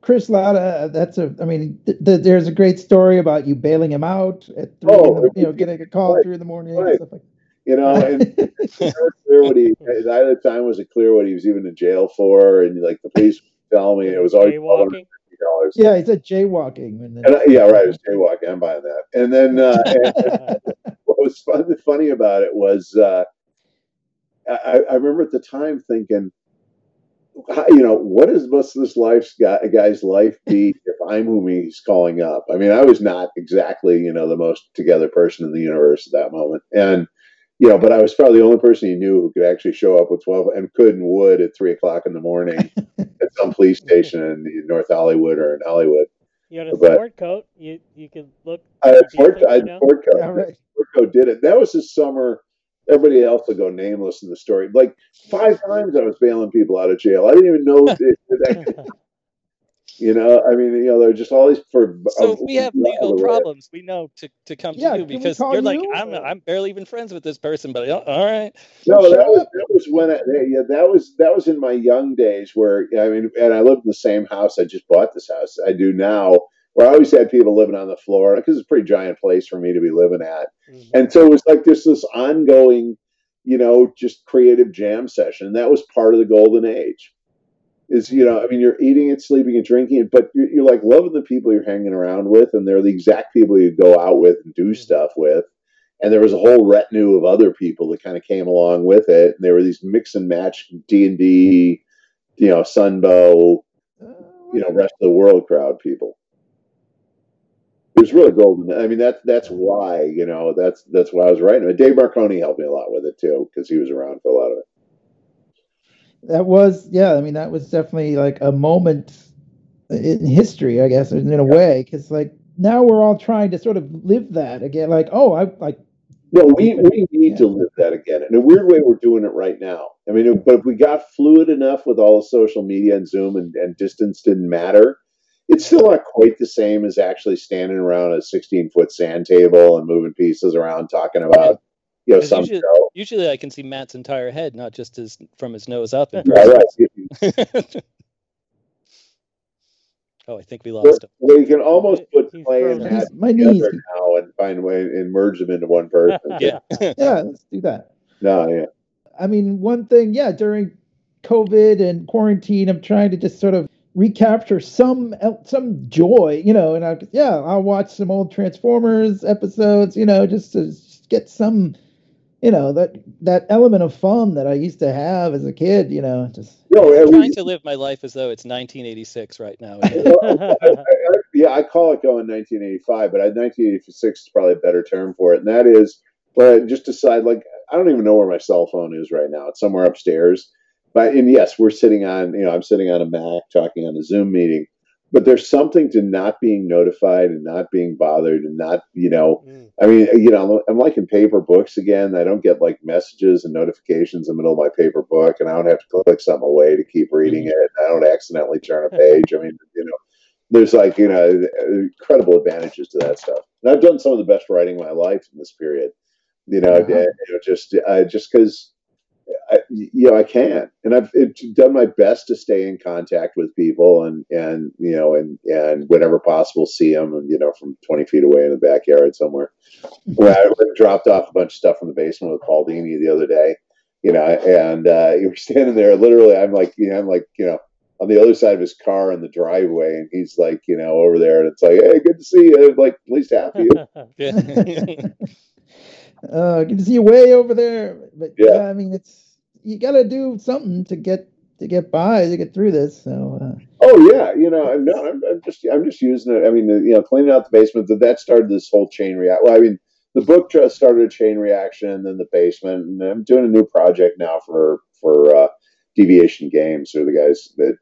Chris Latta, that's a. I mean, th- th- there's a great story about you bailing him out at three. Oh, in the, oh, you know, getting a call right, at three in the morning right. and stuff like. You know, and it's never clear what he either time was it clear what he was even in jail for, and like the police would tell me it was always Jaywalking. Dollars. yeah, he said jaywalking. And then, And I, yeah, right. It was jaywalking. I'm buying that. And then uh, and what was fun, funny about it was uh, I, I remember at the time thinking, you know, what is must this life's guy, guy's life be if I'm whom he's calling up? I mean, I was not exactly, you know, the most together person in the universe at that moment. And, you know, but I was probably the only person he knew who could actually show up with 12 and could and would at three o'clock in the morning at some police station in, in North Hollywood or in Hollywood. You had a But- sport coat. You you could look. I had decent, Ford, I had know? Ford coat. yeah, right. Ford did it. That was his summer. Everybody else will go nameless in the story. Like five times I was bailing people out of jail. I didn't even know that, that you know. I mean, you know, they're just all these for. So of- if we have legal problems, we know to, to come to Yeah, you because you're like. I'm I'm barely even friends with this person, but all right. No, that was, that was when I, yeah, that was that was in my young days where I mean, and I lived in the same house. I just bought this house. I do now, where I always had people living on the floor because it's a pretty giant place for me to be living at. Mhm. And so it was like this this ongoing, you know, just creative jam session. That was part of the golden age. Is you know, I mean, you're eating it, sleeping and drinking it, but you're, you're like loving the people you're hanging around with, and they're the exact people you go out with and do mm-hmm. stuff with. And there was a whole retinue of other people that kind of came along with it. And there were these mix and match D and D, you know, Sunbow, you know, rest of the world crowd people. It was really golden. I mean, that's that's why you know that's that's why I was writing it. Dave Marconi helped me a lot with it too because he was around for a lot of it. That was yeah i mean that was definitely like a moment in history i guess in a way because like now we're all trying to sort of live that again like oh i like No, we we need to live that again. In a weird way, we're doing it right now. I mean, but if we got fluid enough with all the social media and Zoom and, and distance didn't matter, it's still not quite the same as actually standing around a 16 foot sand table and moving pieces around talking about you know 'Cause some usually- show. Usually I can see Matt's entire head, not just his from his nose up in All person. right. oh, I think we Well, lost him. well, you can almost put He's Clay and. Matt my knees together now and find a way and merge them into one person. Yeah. yeah let's do that No, yeah. I mean, one thing, yeah, during COVID and quarantine, I'm trying to just sort of recapture some some joy, you know. And I, yeah, I'll watch some old Transformers episodes, you know, just to just get some, you know, that that element of fun that I used to have as a kid, you know, just No, I'm trying to live my life as though it's 1986 right now. I- I- yeah, I call it going 1985, but 1986 is probably a better term for it. And that is, well, just decide, like, I don't even know where my cell phone is right now. It's somewhere upstairs. But, and yes, we're sitting on, you know, I'm sitting on a Mac talking on a Zoom meeting. But there's something to not being notified and not being bothered and not, you know, Mm. I mean, you know, I'm liking paper books again. I don't get like messages and notifications in the middle of my paper book, and I don't have to click something away to keep reading it. I don't accidentally turn a page. I mean, you know, there's like, you know, incredible advantages to that stuff. And I've done some of the best writing of my life in this period. You know, Uh-huh. you know just uh, just because you know I can't, and I've it's done my best to stay in contact with people and and you know and and whenever possible see them you know from twenty feet away in the backyard somewhere. Where I dropped off a bunch of stuff from the basement with Paul Dini the other day, you know, and uh, you were standing there. Literally, I'm like, you know, I'm like, you know, on the other side of his car in the driveway, and he's like, you know, over there, and it's like, hey, good to see you. Like, at least half of you. Uh, good to see you way over there. But Yeah. yeah, I mean, it's you got to do something to get to get by to get through this. So uh, Oh yeah, you know, I'm not. I'm, I'm just. I'm just using it. I mean, you know, cleaning out the basement. That that started this whole chain react. Well, I mean, the book just started a chain reaction, and then the basement, and I'm doing a new project now for for uh, Deviation Games. Who are the guys that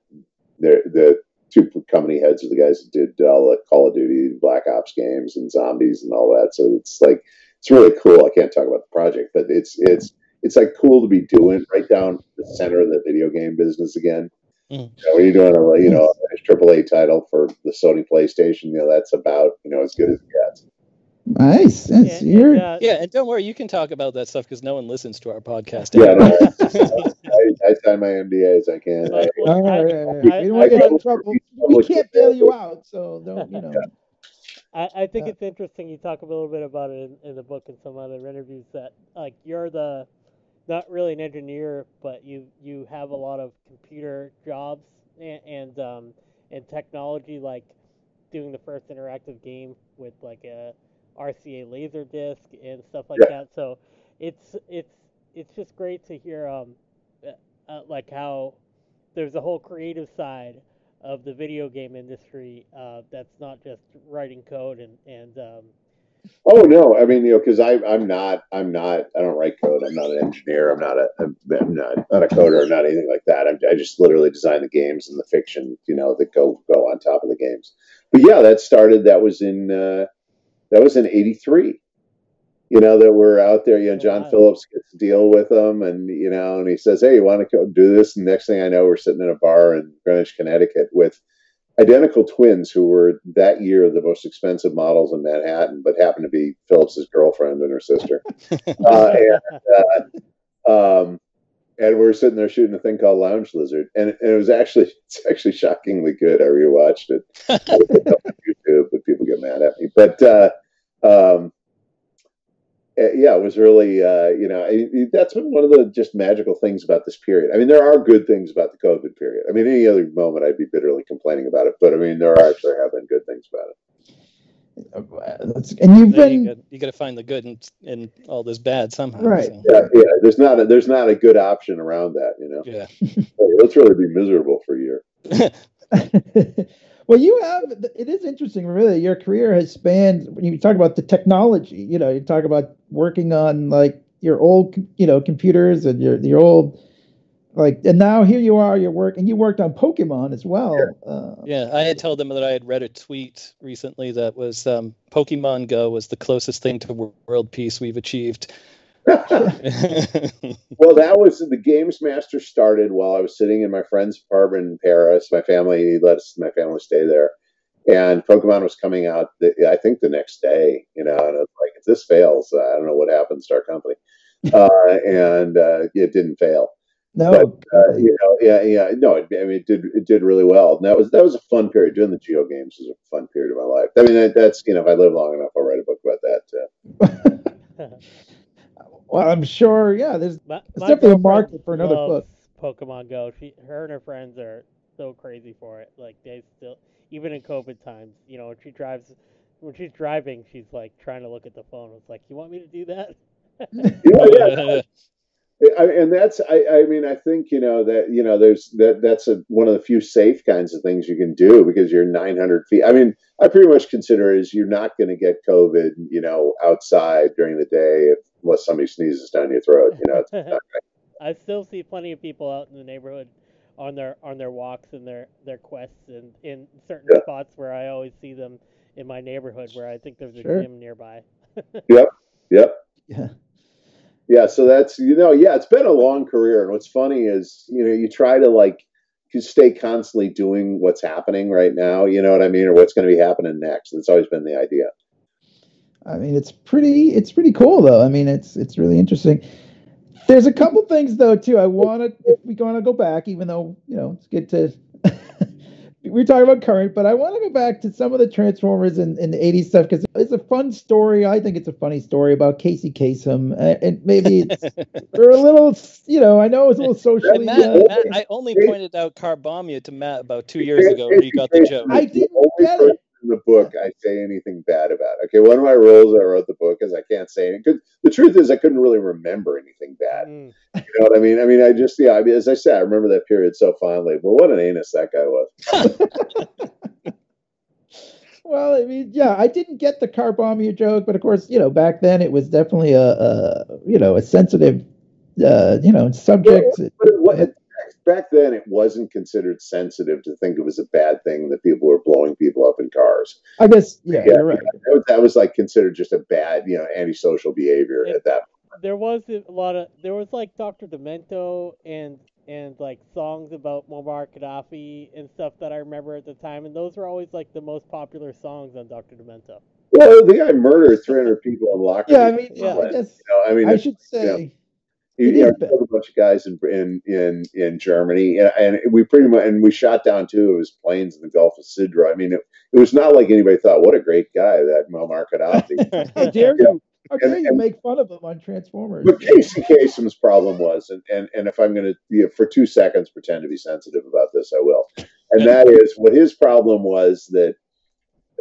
they're the two company heads are the guys that did all the Call of Duty, Black Ops games, and zombies and all that. So it's like it's really cool. I can't talk about the project, but it's it's it's like cool to be doing right down the center of the video game business again. Mm. You know, when you're doing a you know a triple A title for the Sony PlayStation, you know that's about you know as good as it gets. nice. Yes, And- you're and, uh, yeah, and don't worry, you can talk about that stuff because no one listens to our podcast. Yeah, no, I, I sign my NDAs. I can't. I, all right. I- all right. I- we don't I get in trouble. We can't bail you out. So don't you know? I, I think Uh, it's interesting. You talk a little bit about it in, in the book and some other interviews that like you're the not really an engineer, but you you have a lot of computer jobs and and, um, and technology, like doing the first interactive game with like a RCA laser disc and stuff like Yeah. that. So it's it's it's just great to hear um uh, uh, like how there's a whole creative side of the video game industry uh, that's not just writing code and and um, Oh no, I mean you know because I'm not I'm not I don't write code. I'm not an engineer. I'm not a I'm not not a coder. I'm not anything like that. I'm, I just literally design the games and the fiction you know that go go on top of the games. But yeah, that started. That was in uh, that was in '83. You know that we're out there. You know, John Wow. Phillips gets to deal with them, and you know, and he says, "Hey, you want to go do this?" And next thing I know, we're sitting in a bar in Greenwich, Connecticut, with identical twins who were that year the most expensive models in Manhattan, but happened to be Phillips's girlfriend and her sister. Uh, and, uh, um, and we're sitting there shooting a thing called Lounge Lizard, and, and it was actually it's actually shockingly good. I rewatched it it on YouTube, but people get mad at me. But uh, um, yeah, it was really uh, you know I, I- that's been one of the just magical things about this period. I mean, there are good things about the COVID period. I mean, any other moment I'd be bitterly complaining about it, but I mean, there are actually have been good things about it. And you've There you been go. You got to find the good in, in all this bad somehow. Right. so. Yeah, yeah. There's not a, there's not a good option around that. You know, Yeah. Hey, let's really be miserable for a year. well, you have. It is interesting, really. Your career has spanned. When you talk about the technology, you know, you talk about working on like your old, you know, computers and your your old, like, and now here you are. You're working. You worked on Pokemon as well. Uh, Yeah, I had told them that I had read a tweet recently that was um, Pokemon Go was the closest thing to world peace we've achieved. Well, that was the Games Master started while I was sitting in my friend's apartment in Paris. My family let us, my family stay there, and Pokemon was coming out. The, I think the next day, you know, and it's like if this fails, uh, I don't know what happens to our company, uh, and uh, it didn't fail. no, Uh, you know, yeah, yeah, no, it, I mean, it did it did really well. And that was that was a fun period. Doing the Geo games was a fun period of my life. I mean, that, that's you know, if I live long enough, I'll write a book about that too. well, I'm sure. Yeah, there's my, It's my definitely a market for another book. Pokemon Go. She, her and her friends are so crazy for it. Like they still, even in COVID times, you know, when she drives, when she's driving, she's like trying to look at the phone. It's like, you want me to do that? Yeah, yeah, I, and that's I, I mean I think you know that you know there's that that's a, one of the few safe kinds of things you can do because you're 900 feet. I mean I pretty much consider it as you're not going to get COVID you know outside during the day if, unless somebody sneezes down your throat. You know, it's I still see plenty of people out in the neighborhood on their on their walks and their their quests and in certain Yeah. spots where I always see them in my neighborhood where I think there's a Sure. gym nearby. Yep. Yep. yeah. Yeah, so that's you know, yeah, it's been a long career, and what's funny is you know you try to like you stay constantly doing what's happening right now, you know what I mean, or what's going to be happening next. It's always been the idea. I mean, it's pretty it's pretty cool though. I mean, it's it's really interesting. There's a couple things though too. I want to if we want to go back, even though you know it's good to. We're talking about current, but I want to go back to some of the Transformers in, in the 80s stuff because it's a fun story. I think it's a funny story about Casey Kasem. Uh, and maybe it's we're a little, you know, I know it's a little socially. Matt, uh, Matt, I only pointed out Carbombya to Matt about two years ago when you got the joke. I didn't get it. In the book I say anything bad about. Okay, one of my rules I wrote the book is I can't say anything. 'cause The truth is, I couldn't really remember anything bad. Mm. You know what I mean? I mean, I just yeah. I mean, as I said, I remember that period so fondly. But what an anus that guy was. Well, I mean, yeah, I didn't get the car bombing joke, but of course, you know, back then it was definitely a, a you know, a sensitive, uh, you know, subject. But it, wa- back then, it wasn't considered sensitive to think it was a bad thing that people were blowing people up in cars. I guess, yeah, you're right. That was, that was like considered just a bad, you know, antisocial behavior Yeah. at that. Point. There was a lot of there was like Dr. Demento and and like songs about Muammar Gaddafi and stuff that I remember at the time, and those were always like the most popular songs on Dr. Demento. Well, the guy murdered 300 people in locker. Yeah, I mean, Yeah. I guess You know, I mean, I should say, you It is killed a bunch of guys in in in, in Germany, and, and we pretty much and we shot down two of his planes in the Gulf of Sidra. I mean, it, it was not like anybody thought, "What a great guy that Muammar Gaddafi." how dare you? How dare And- you and- make fun of him on Transformers? but Casey Kasem's problem was, and and, and if I'm going to you know, for two seconds pretend to be sensitive about this, I will, and that is what his problem was that.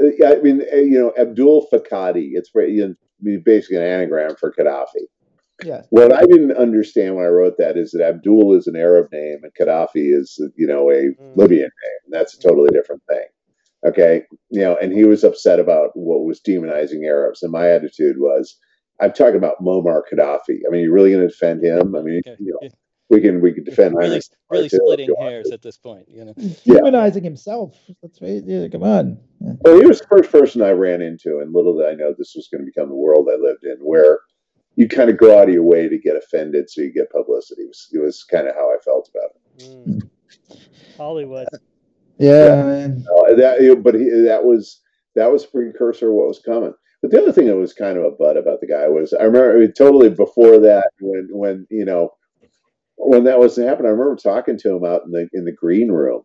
uh, I mean, uh, you know, Abdul Fakkadi. It's you know, basically an anagram for Gaddafi. Yeah, What I didn't understand when I wrote that is that Abdul is an Arab name and Gaddafi is, you know, a Mm. Libyan name. And that's a totally different thing. Okay. You know, and he was upset about what was demonizing Arabs. And my attitude was, I'm talking about Muammar Gaddafi. I mean, you're really going to defend him? I mean, Okay. you know, we can we can defend really, Heinrich really splitting hairs at this point, you know. humanizing himself. Let's face it. Yeah, come on. Yeah. Well, he was the first person I ran into, and little did I know this was going to become the world I lived in, where you kind of go out of your way to get offended so you get publicity. It was, it was kind of how I felt about it. Mm. Hollywood. Yeah, man. Uh, that, but he, that was that was precursor of what was coming. But the other thing that was kind of a butt about the guy was I remember I mean, totally before that when when you know when that was happening. I remember talking to him out in the in the green room,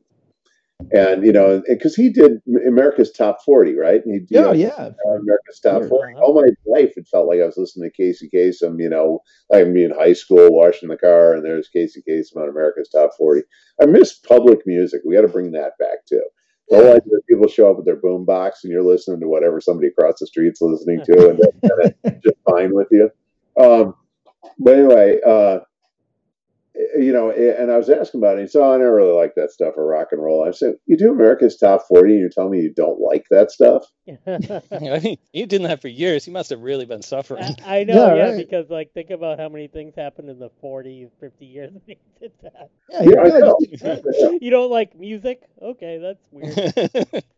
and you know because he did America's Top Forty, right? And he, Yeah, know, yeah. America's Top Sure. 40. All my life, it felt like I was listening to Casey Kasem, you know, like me in high school, washing the car, and there's Casey Kasem on America's Top 40. I miss public music. We got to bring that back too. The whole idea that people show up with their boom box and you're listening to whatever somebody across the street's listening to, and that's kinda just fine with you. Um, but anyway, uh, you know, and I was asking about it. He said, oh, I never really like that stuff or rock and roll. I said, You do America's Top 40 and you're telling me you don't like that stuff? I mean, you did that for years. You must have really been suffering. I, I know, Yeah, yeah, right. because like think about how many things happened in the 40s, 50 years when he did that. Yeah, he Yeah, I really know. did that. You don't like music? Okay, that's weird.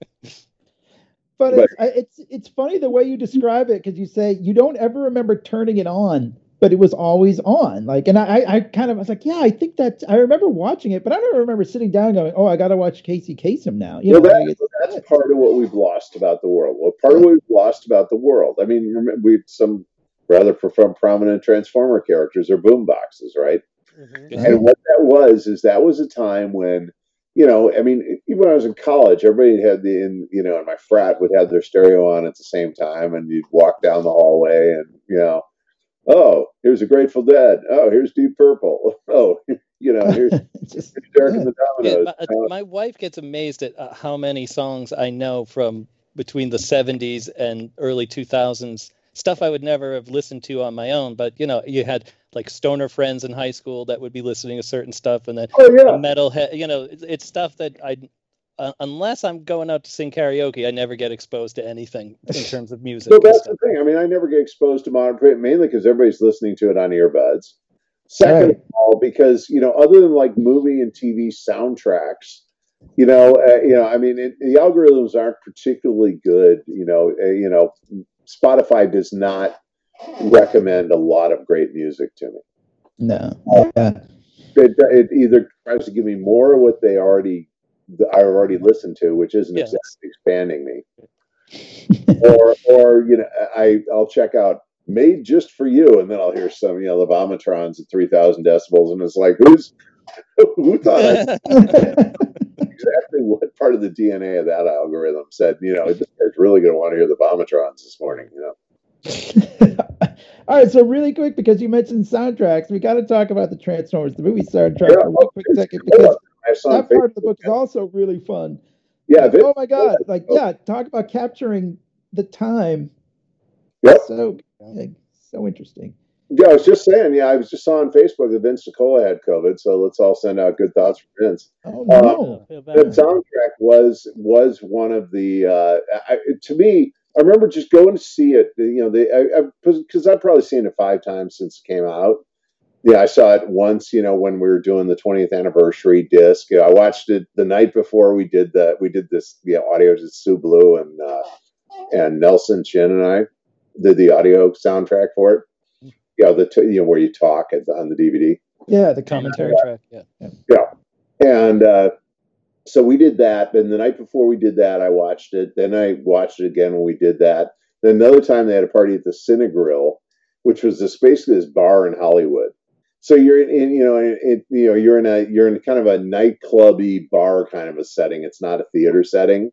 But, But- it's, it's it's funny the way you describe it because you say you don't ever remember turning it on, but it was always on. Like, and I I kind of was like, yeah, I think that I remember watching it, but I don't remember sitting down and going, oh, I got to watch Casey Kasem now. You well, know, that, like, it's- that's part of what we've lost about the world. Well, part of what we've lost about the world. I mean, remember, we some rather pro- prominent Transformer characters are boom boxes, right? Mhm. And what that was is that was a time when, you know, I mean, even when I was in college, everybody had the, in, you know, in my frat would have their stereo on at the same time, and you'd walk down the hallway, and you know, oh, here's a Grateful Dead. Oh, here's Deep Purple. Oh, you know, here's, just here's Derek and the Yeah, Dominos. my, Uh, my wife gets amazed at uh, how many songs I know from between the 70s and early 2000s. Stuff I would never have listened to on my own, but you know, you had like stoner friends in high school that would be listening to certain stuff, and then oh yeah, metalhead. You know, it's, it's stuff that I, uh, unless I'm going out to sing karaoke, I never get exposed to anything in terms of music. So that's stuff. the thing. I mean, I never get exposed to modern print mainly because everybody's listening to it on earbuds. Second Right. of all, because you know, other than like movie and TV soundtracks, you know, uh, you know, I mean, it, the algorithms aren't particularly good. You know, uh, you know, Spotify does not recommend a lot of great music to me. no, yeah, It, it either tries to give me more of what they already I already listened to, which isn't Yeah. exactly expanding me. or or you know I I'll check out made just for you, and then I'll hear some you know the Vomitrons at three thousand decibels, and it's like who's who thought exactly what part of the DNA of that algorithm said you know guy's really going to want to hear the Vomitrons this morning, you know. All right, so really quick because you mentioned soundtracks, we got to talk about the Transformers, the movie soundtrack Yeah, for one oh, quick second because I that part of the book is also really fun. Yeah, Like, oh my god! Like, yeah, talk about capturing the time. Yep. So, like, so interesting. Yeah, I was just saying. Yeah, I was just saw on Facebook that Vince DiCola had COVID, so let's all send out good thoughts for Vince. Oh Uh, no! I feel That soundtrack was was one of the uh, I, to me. I remember just going to see it. You know, they because I've probably seen it five times since it came out. Yeah, I saw it once. You know, when we were doing the 20th anniversary disc. I watched it the night before we did the we did this. Yeah, audio to Sue Blu and uh, and Nelson Shin and I did the audio soundtrack for it. Yeah, the t- you know where you talk at the, on the DVD. Yeah, the Commentary commentary. track. Yeah. Yeah. And uh, so we did that. And the night before we did that, I watched it. Then I watched it again when we did that. Then another time they had a party at the Cinegrill, which was this basically this bar in Hollywood. So you're in, in you know, in, in, you know, you're in a you're in kind of a nightclubby bar kind of a setting. It's not a theater setting.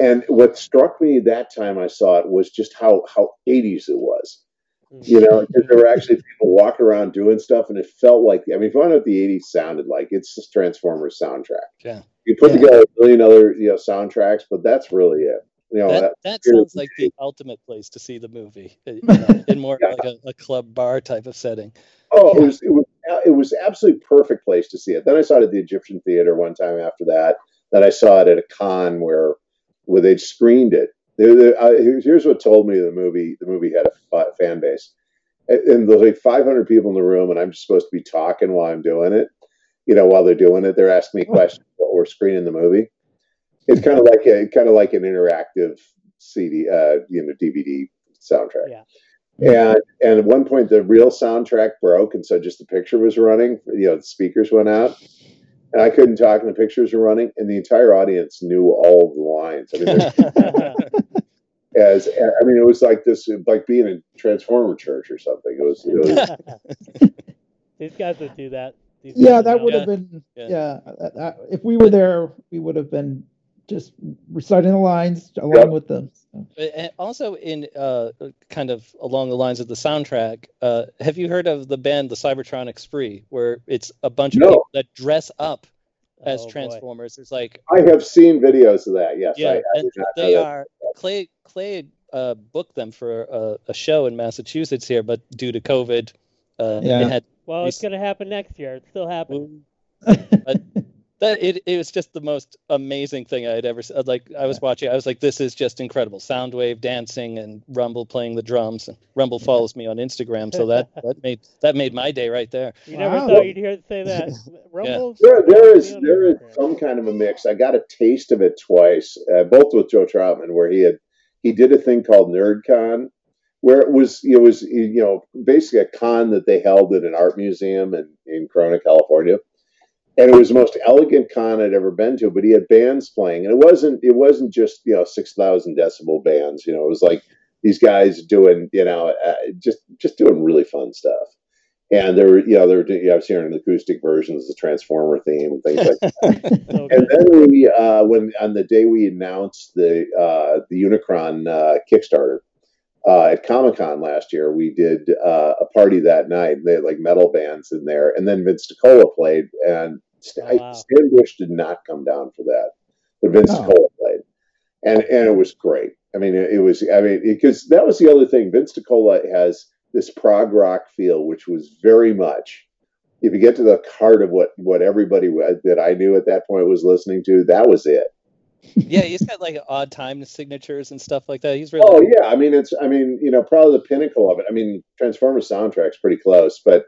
And what struck me that time I saw it was just how how 80s it was hmm. you know, because there were actually people walking around doing stuff, and it felt like I mean, if you want to know what the '80s sounded like, it's just Transformers soundtrack. Yeah. You put Yeah. together a million other you know soundtracks, but that's really it. You know, That, that, that sounds like the ultimate place to see the movie, uh, you know, in more Yeah. like a, a club bar type of setting. oh, it was it was it was absolutely perfect place to see it. Then I saw it at the Egyptian Theater one time after that. Then I saw it at a con where where they'd screened it. There- there- uh, here's here's what told me the movie the movie had a fan base, and, and there's like 500 people in the room, and I'm just supposed to be talking while I'm doing it. You know, while they're doing it, they're asking me questions while we're screening the movie. It's kind of like a kind of like an interactive CD, uh, you know, DVD soundtrack. Yeah. And and at one point the real soundtrack broke, and so just the picture was running. You know, the speakers went out, and I couldn't talk, and the pictures were running, and the entire audience knew all of the lines. I mean, as I mean, it was like this, like being in Transformer Church or something. It was, it was These guys would do that. These Yeah, that know. would Yeah. have been. Yeah. Yeah, that- that- if we were there, we would have been just reciting the lines along Yep. with them. And also, in uh, kind of along the lines of the soundtrack, uh, have you heard of the band the Cybertronic Spree, where it's a bunch of No. people that dress up as Oh, boy. Transformers? It's like I have seen videos of that. Yes, yeah, I, I and did they that. are Clay. Clay uh, booked them for a, a show in Massachusetts here, but due to COVID, uh, Yeah. it had Well, it's going to happen next year. It's still happening. That it, it was just the most amazing thing I had ever seen. Like I was watching, I was like, this is just incredible. Soundwave dancing and Rumble playing the drums. And Rumble follows me on Instagram, so that that made that made my day right there. You never Wow. thought you'd hear it say that. Rumble. There, there is there is some kind of a mix. I got a taste of it twice, uh, both with Joe Troutman, where he had he did a thing called NerdCon, where it was it was you know basically a con that they held at an art museum in in Corona, California, and it was the most elegant con I'd ever been to. But he had bands playing, and it wasn't it wasn't just you know six thousand decibel bands. You know, it was like these guys doing you know uh, just just doing really fun stuff. And there were, you know, there were, you know, I was hearing acoustic versions of the Transformer theme and things like that. So And then we, uh, when on the day we announced the uh, the Unicron uh, Kickstarter uh, at Comic Con last year, we did uh, a party that night. And they had like metal bands in there, and then Vince DiCola played, and St- Oh, wow. Stan Bush did not come down for that, but Vince Oh. DiCola played, and and it was great. I mean, it, it was. I mean, because that was the other thing. Vince DiCola has this prog rock feel, which was very much if you get to the heart of what what everybody that I knew at that point was listening to, that was it. Yeah, he's got like odd time signatures and stuff like that. He's really Oh yeah, I mean it's I mean you know probably the pinnacle of it. I mean Transformers soundtrack's pretty close, but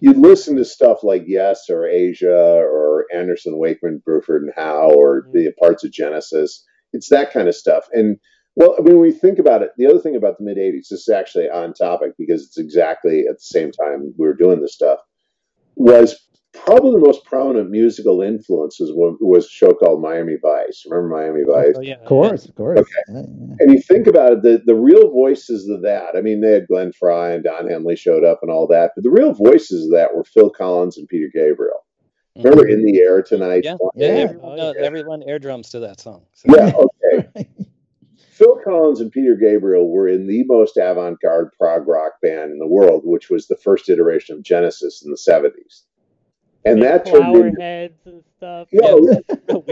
you listen to stuff like Yes or Asia or Anderson, Wakeman, Bruford, and Howe or Mhm. the parts of Genesis. It's that kind of stuff. And well, I mean, when we think about it, the other thing about the mid '80s, this is actually on topic because it's exactly at the same time we were doing this stuff. Was probably the most prominent musical influences was, was a show called Miami Vice. Remember Miami oh, Vice? Oh, yeah. Of course, of course. Okay. Yeah, yeah. And you think about it, the, the real voices of that, I mean, they had Glenn Frey and Don Henley showed up and all that, but the real voices of that were Phil Collins and Peter Gabriel. Mm-hmm. Remember In the Air Tonight? Yeah, Yeah. yeah, oh, everyone, Oh, everyone air drums to that song. So. Yeah, okay. Phil Collins and Peter Gabriel were in the most avant garde prog rock band in the world, which was the first iteration of Genesis in the 70s. And that turned flower into, heads and stuff. you know,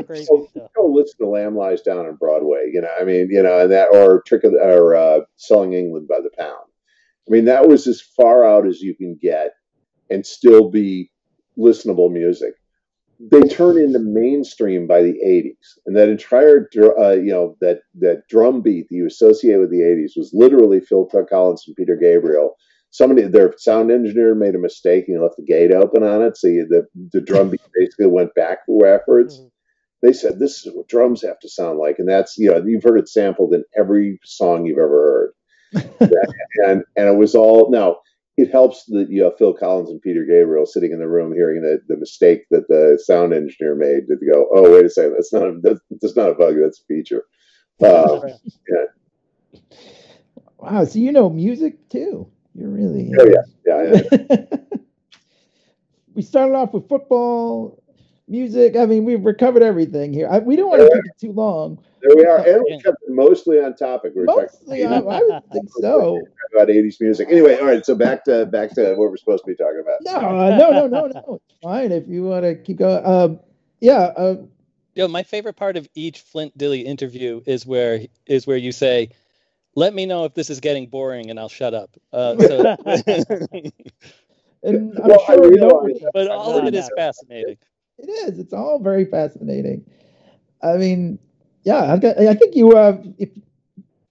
Crazy go, stuff. go listen to Lamb Lies Down on Broadway, you know, I mean, you know, and that, or Trick of or uh, Selling England by the Pound. I mean, that was as far out as you can get and still be listenable music. They turned into mainstream by the 80s. And that entire, uh, you know, that, that drum beat that you associate with the 80s was literally Phil Collins and Peter Gabriel. Somebody, their sound engineer made a mistake and he left the gate open on it. So the, the drum beat basically went backwards Mhm. they said this is what drums have to sound like and that's you know you've heard it sampled in every song you've ever heard and and it was all now it helps that you have phil collins and peter gabriel sitting in the room hearing the, the mistake that the sound engineer made to go oh wait a second that's not a, that's, that's not a bug that's a feature uh, Wow, so you know music too. You're really. Oh, yeah yeah we started off with football, music. I mean, we've recovered everything here. I, we don't want to keep it too long. there we are and we kept it mostly on topic we were Mostly, I, talking I would think so. about 80s music anyway all right so back to back to what we're supposed to be talking about No, uh, no, no, no, no. It's fine if you want to keep going. Um, yeah, uh, Yo, my favorite part of each Flint Dille interview is where is where you say, "Let me know if this is getting boring, and I'll shut up." Uh, so, and I'm Well, sure realize nobody. but all of it is fascinating. It is. It's all very fascinating. I mean, yeah, I've got. I think you. Uh, if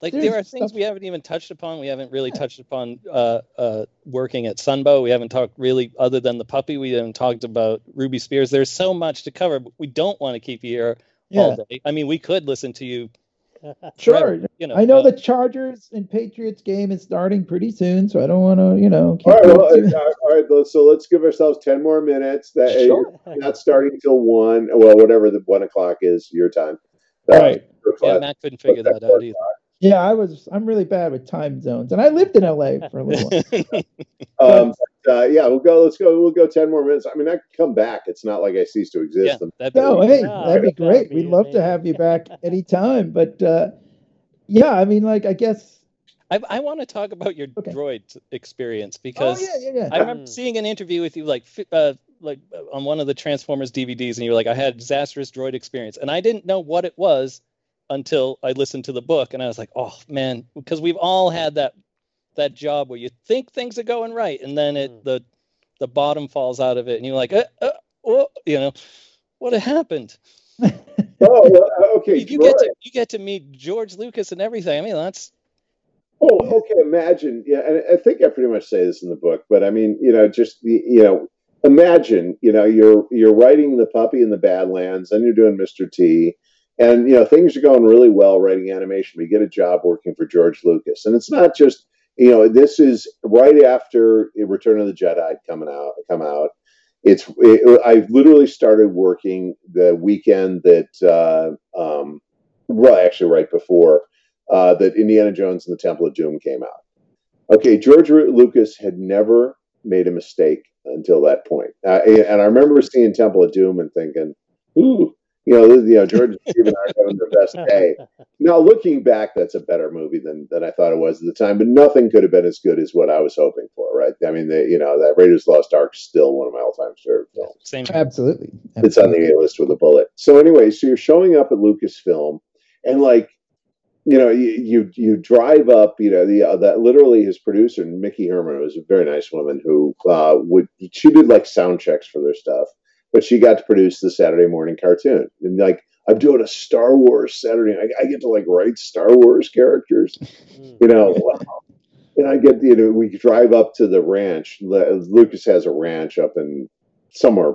Like there are things stuff- we haven't even touched upon. We haven't really touched upon uh, uh, working at Sunbow. We haven't talked really, other than the puppy. We haven't talked about Ruby Spears. There's so much to cover, but we don't want to keep you here yeah, all day. I mean, we could listen to you. Sure. forever, you know, I know uh, the Chargers and Patriots game is starting pretty soon, so I don't want to, you know. Keep all right, well, it too- all right so let's give ourselves 10 more minutes that Sure. not starting until one. Well, whatever the one o'clock is your time. Right. yeah, Matt couldn't figure that out either. Yeah, I was. I'm really bad with time zones, and I lived in LA for a little while. Um, uh, yeah, we'll go. Let's go. We'll go ten more minutes. I mean, I can come back. It's not like I cease to exist. yeah, that'd be No, really- hey, Yeah, that'd be that'd great. be We'd love to have you back anytime. But uh, yeah, I mean, like, I guess. I, I want to talk about your Okay. droid experience Oh because yeah, yeah, yeah. I remember Mm. seeing an interview with you, like, uh, like uh, on one of the Transformers DVDs, and you were like, "I had a disastrous droid experience," and I didn't know what it was until I listened to the book, and I was like, "Oh man," because we've all had that that job where you think things are going right, and then it Mm. the the bottom falls out of it, and you're like, uh, uh, oh, you know, what happened? oh, well, uh, okay. you get to you get to meet George Lucas and everything. I mean, that's Oh, okay. Imagine, yeah, and I think I pretty much say this in the book, but I mean, you know, just the- you know, imagine, you know, you're you're writing the puppy in the Badlands, and you're doing Mr. T, and you know things are going really well writing animation. We get a job working for George Lucas, and it's not just you know this is right after Return of the Jedi coming out come out. It's it, I literally started working the weekend that uh, um, well, actually right before uh, that Indiana Jones and the Temple of Doom came out. Okay, George Lucas had never made a mistake until that point, uh, and I remember seeing Temple of Doom and thinking, "Ooh, you know, you know, George and Stephen are having their best day." Now, looking back, that's a better movie than than I thought it was at the time, but nothing could have been as good as what I was hoping for. Right? I mean, the, you know, that Raiders Lost Ark is still one of my all-time favorite films same. Absolutely. it's on the A list with a bullet. So anyway, so you're showing up at Lucasfilm, and like, you know, you you, you drive up, you know, the uh, that literally his producer Miki Herman was a very nice woman who uh, would she did like sound checks for their stuff, but she got to produce the Saturday morning cartoon, and like I'm doing a Star Wars Saturday, I, I get to like write Star Wars characters, you know. wow. And I get, you know, we drive up to the ranch. Lucas has a ranch up in somewhere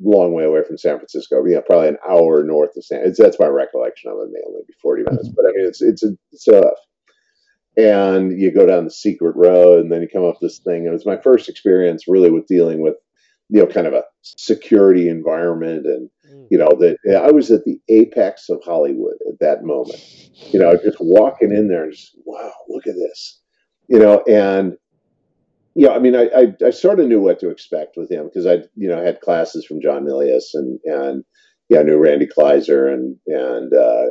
long way away from San Francisco. You know, probably an hour north of San. It's, that's my recollection of it. May only be forty mm-hmm. minutes, but I mean, it's it's a it's tough. And you go down the secret road, and then you come up this thing. And it was my first experience really with dealing with you know kind of a security environment and Mm. you know that I was at the apex of Hollywood at that moment. You know, just walking in there and just wow, look at this. You know, and yeah, I mean, I I, I sort of knew what to expect with him because I you know had classes from John Milius and and yeah, I knew Randy Kleiser and and uh,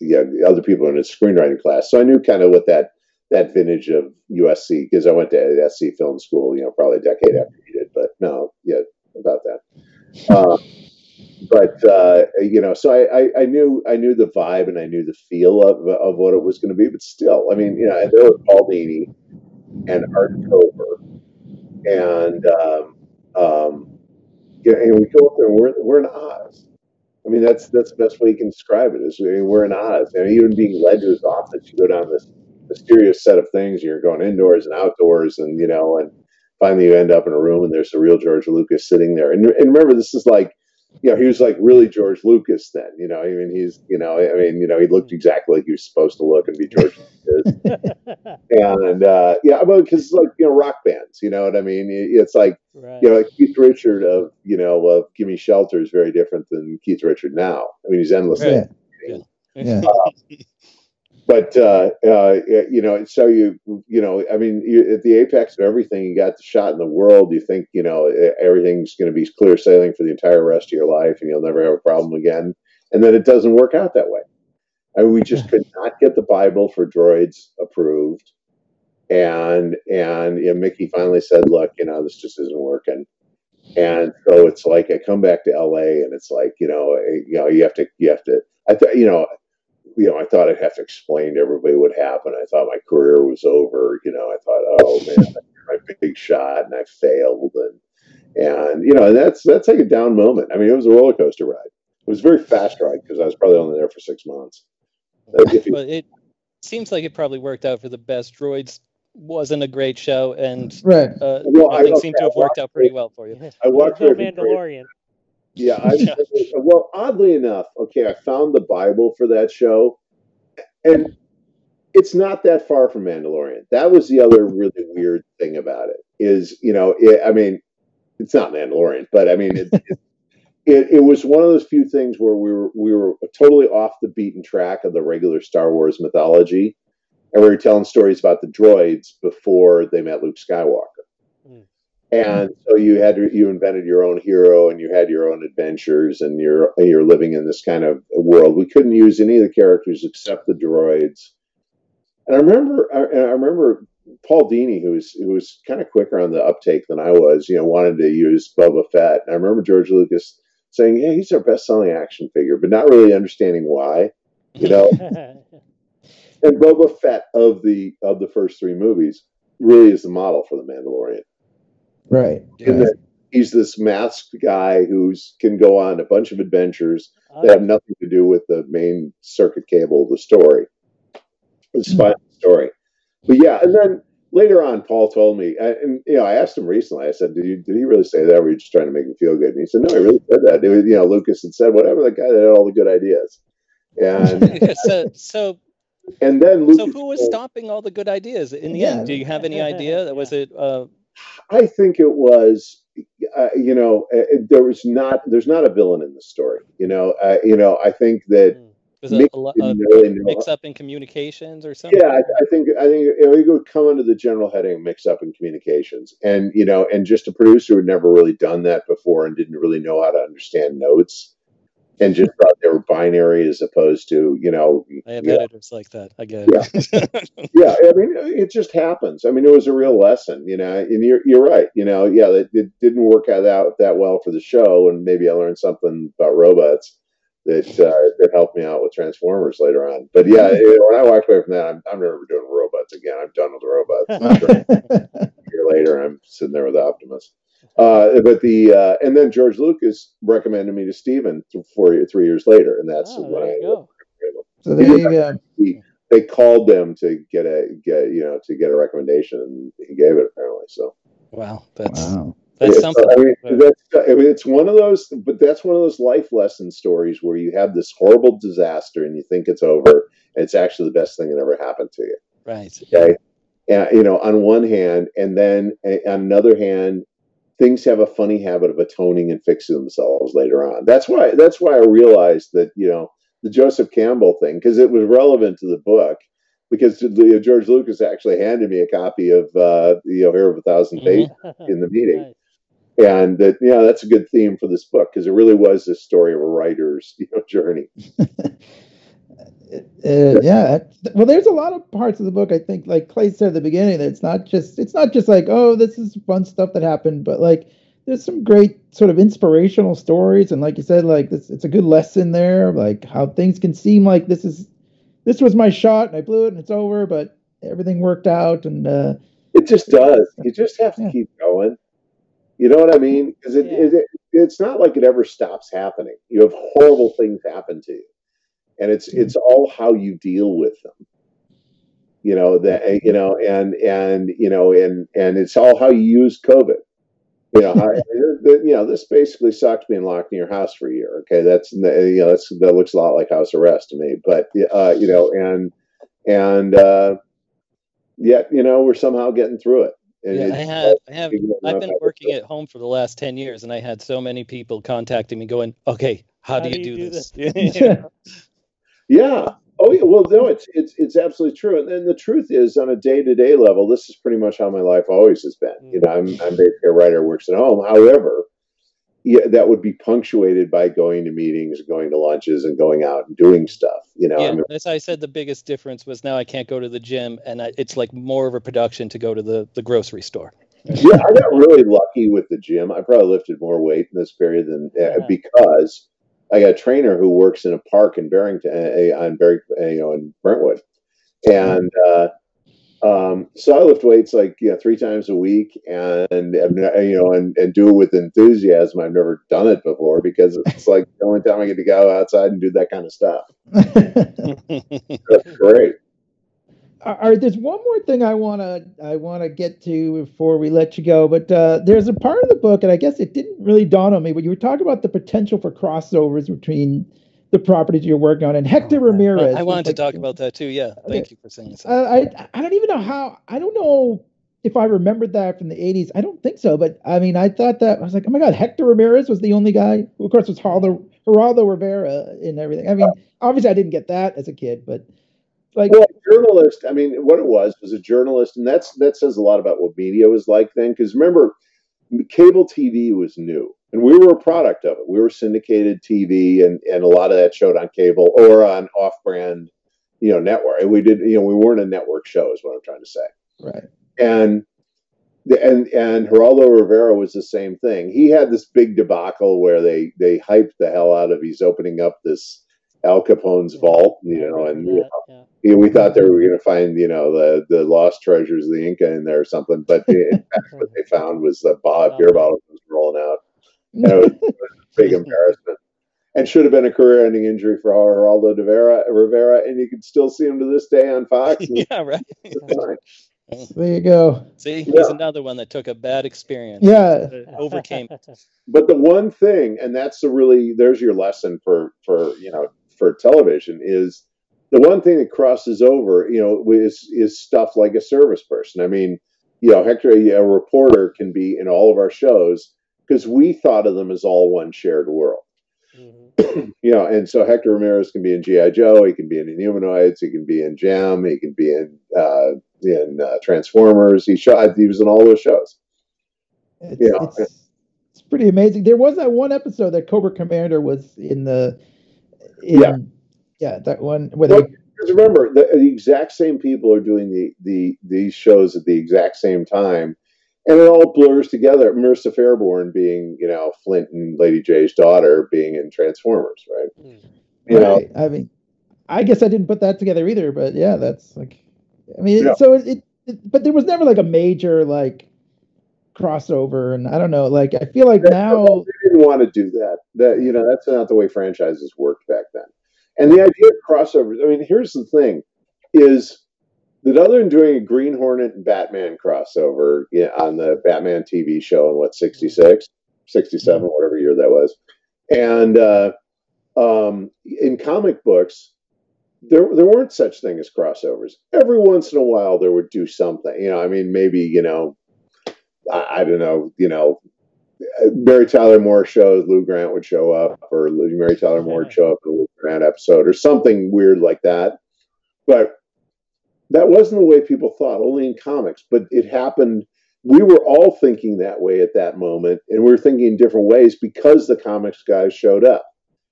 yeah other people in his screenwriting class, so I knew kind of what that that vintage of USC because I went to SC Film School, you know, probably a decade after you did, but no, yeah, about that. Uh, but uh, you know, so I, I, I knew I knew the vibe and I knew the feel of, of what it was going to be. But still, I mean, you know, there was Paul Dini and Art Kober, and um, um, you know, and we go up there and we're we're in Oz. I mean, that's that's the best way you can describe it. Is I mean, we're in Oz, and even being led to his office, you go down this mysterious set of things. You're going indoors and outdoors, and you know, and finally you end up in a room and there's the real George Lucas sitting there. And, and remember, this is like you know, he was like really George Lucas then. You know, I mean, he's you know, I mean, you know, he looked exactly like he was supposed to look and be George Lucas. And uh, yeah, well, because like you know, rock bands. You know what I mean? It's like right. you know, Keith Richard of you know of Gimme Shelter is very different than Keith Richard now. I mean, he's endless. Yeah. Yeah. But uh, uh, you know, so you you know, I mean, you, at the apex of everything, you got the shot in the world. You think you know everything's going to be clear sailing for the entire rest of your life, and you'll never have a problem again. And then it doesn't work out that way. I mean, we just could not get the Bible for droids approved, and and you know, Miki finally said, "Look, you know, this just isn't working." And so it's like I come back to LA, and it's like you know, eh, you know, you have to, you have to. I thought, you know, you know, I thought I'd have to explain to everybody what happened. I thought my career was over. You know, I thought, oh man, my big shot, and I failed, and and you know, and that's that's like a down moment. I mean, it was a roller coaster ride. It was a very fast ride because I was probably only there for six months. You- But it seems like it probably worked out for the best. Droids wasn't a great show, and Right. uh, Well, I- things seem to have worked out pretty well for you. I walked no away from Mandalorian. Yeah, I, well, oddly enough, okay, I found the Bible for that show, and it's not that far from Mandalorian. That was the other really weird thing about it. Is you know, it, I mean, it's not Mandalorian, but I mean, it, it, it it was one of those few things where we were we were totally off the beaten track of the regular Star Wars mythology, and we were telling stories about the droids before they met Luke Skywalker. And so you had you invented your own hero, and you had your own adventures, and you're you're living in this kind of world. We couldn't use any of the characters except the droids. And I remember, I, I remember Paul Dini, who was who was kind of quicker on the uptake than I was. You know, wanted to use Boba Fett. And I remember George Lucas saying, "Yeah, he's our best-selling action figure," but not really understanding why. You know, and Boba Fett of the of the first three movies really is the model for the Mandalorian. Right. In that he's this masked guy who's can go on a bunch of adventures that ah. have nothing to do with the main circuit cable of the story. It's fine hmm. story, but yeah, and then later on, Paul told me, uh, and you know, I asked him recently. I said, "Did you did he really say that? Or were you just trying to make me feel good?" And he said, "No, he really said that." Was, you know, Lucas had said, "Whatever." The guy that had all the good ideas, and so, so, and then Lucas. so who was told- stopping all the good ideas in the Yeah. end? Do you have any idea? Was it? Uh, I think it was, uh, you know, uh, there was not, there's not a villain in the story. You know, uh, you know, I think that Mm. was it Mick a, lo- a really mix up in communications or something? Yeah, I, I think I think it would come under the general heading mix up in communications, and you know, and just a producer who had never really done that before and didn't really know how to understand notes, and just thought they were binary as opposed to you know, I have yeah, editors like that. I get it. yeah. I mean, it just happens. I mean, it was a real lesson, you know. And you're you're right. You know, yeah, it, it didn't work out that, that well for the show, and maybe I learned something about robots that uh, that helped me out with Transformers later on. But yeah, it- when I walked away from that, I'm, I'm never doing robots again. I'm done with robots. a year later, I'm sitting there with Optimus. Uh, but the uh, and then George Lucas recommended me to Steven th- four three years later, and that's Oh, when I go. so there you go. they called them to get a get you know to get a recommendation, and he gave it apparently. So wow, that's Wow. that's Yeah, something. I mean, that's I mean, it's one of those, but that's one of those life lesson stories where you have this horrible disaster and you think it's over, and it's actually the best thing that ever happened to you. Right. Okay. And, you know, on one hand, and then on another hand, things have a funny habit of atoning and fixing themselves later on. That's why that's why I realized that you know the Joseph Campbell thing because it was relevant to the book because George Lucas actually handed me a copy of uh, you know Hero of a Thousand Faces in the meeting. Nice and that yeah that's a good theme for this book because it really was this story of a writer's you know journey uh, yeah well there's a lot of parts of the book i think like clay said at the beginning that it's not just it's not just like oh this is fun stuff that happened but like there's some great sort of inspirational stories and like you said like this it's a good lesson there like how things can seem like this is this was my shot and i blew it and it's over but everything worked out and uh it just does you just have to yeah. keep going you know what I mean? Because it, yeah. it, it, it's not like it ever stops happening. You have horrible things happen to you, and it's mm-hmm. it's all how you deal with them. You know that you know, and and you know, and and it's all how you use COVID. You know, how, you know, this basically sucks being locked in your house for a year. Okay, that's you know, that's that looks a lot like house arrest to me. But uh, you know, and and uh, yet you know, we're somehow getting through it yeah, I have, I have, I've been working at home for the last ten years, and I had so many people contacting me, going, "Okay, how, how do, you do, you do this?" this? yeah. Oh yeah. Well, no, it's it's it's absolutely true. And then the truth is, on a day to day level, this is pretty much how my life always has been. You know, I'm I'm basically a writer works at home. However, yeah, that would be punctuated by going to meetings, going to lunches, and going out and doing stuff. You know, yeah, I mean, as I said, the biggest difference was now I can't go to the gym, and I, it's like more of a production to go to the the grocery store. yeah, I got really lucky with the gym. I probably lifted more weight in this period than uh, yeah. because I got a trainer who works in a park in Barrington, uh, on Barry, uh, you know, in Brentwood, and uh, um, so I lift weights like you know three times a week, and you know, and, and do it with enthusiasm. I've never done it before because it's like the only time I get to go outside and do that kind of stuff. That's great. All right, there's one more thing I wanna I wanna get to before we let you go, but uh, there's a part of the book, and I guess it didn't really dawn on me, but you were talking about the potential for crossovers between the properties you're working on. And Hector oh, Ramirez. I wanted to talk about that too. Yeah, thank okay. you for saying so. Uh, I I don't even know how. I don't know if I remembered that from the 80s. I don't think so, but I mean, I thought that I was like, oh my god, Hector Ramirez was the only guy. Who, of course, was Geraldo, Geraldo Rivera and everything. I mean, obviously, I didn't get that as a kid, but like, well, journalist. I mean, what it was was a journalist, and that's that says a lot about what media was like then. Because remember, cable TV was new and we were a product of it. We were syndicated TV, and and a lot of that showed on cable or on off-brand, you know, network. And we did, you know, we weren't a network show, is what I'm trying to say. Right. And and and Geraldo Rivera was the same thing. He had this big debacle where they they hyped the hell out of he's opening up this Al Capone's vault, you know, and yeah, you know, we thought they were going to find, you know, the the lost treasures of the Inca in there or something, but in fact, what they found was the bob beer bottle was rolling out. And it was, it was a big embarrassment. And should have been a career-ending injury for Geraldo de Vera, Rivera, and you can still see him to this day on Fox. yeah, right. There you go. See, he's yeah. another one that took a bad experience. Yeah, overcame. But the one thing, and that's the really there's your lesson for for you know for television is the one thing that crosses over, you know, is is stuff like a service person. I mean, you know, Hector, a reporter can be in all of our shows, because we thought of them as all one shared world. Mm-hmm. you know, and so Hector Ramirez can be in GI Joe, he can be in Inhumanoids, he can be in Jem, he can be in uh, in uh, Transformers. He shot, he was in all those shows. It's, yeah, it's, it's, pretty amazing. There was that one episode that Cobra Commander was in the. In, yeah, yeah, that one where well, they. remember, the, the exact same people are doing the the these shows at the exact same time and it all blurs together. Marissa Fairborn being, you know, Flint and Lady Jaye's daughter being in Transformers, right? Mm. You right. know, I mean, I guess I didn't put that together either, but yeah, that's like, I mean, yeah. so it, it, but there was never like a major like crossover, and I don't know, like I feel like now they didn't want to do that. That you know, that's not the way franchises worked back then. And the idea of crossovers, I mean, here's the thing: is that other than doing a Green Hornet and Batman crossover on the Batman TV show in what 66, 67, mm-hmm. whatever year that was, and uh, um, in comic books, there there weren't such thing as crossovers. Every once in a while, there would do something. You know, I mean, maybe you know, I, I don't know, you know, Mary Tyler Moore shows, Lou Grant would show up, or Mary Tyler Moore would show up in a Lou Grant episode, or something weird like that. But that wasn't the way people thought, only in comics. But it happened. We were all thinking that way at that moment, and we were thinking in different ways because the comics guys showed up.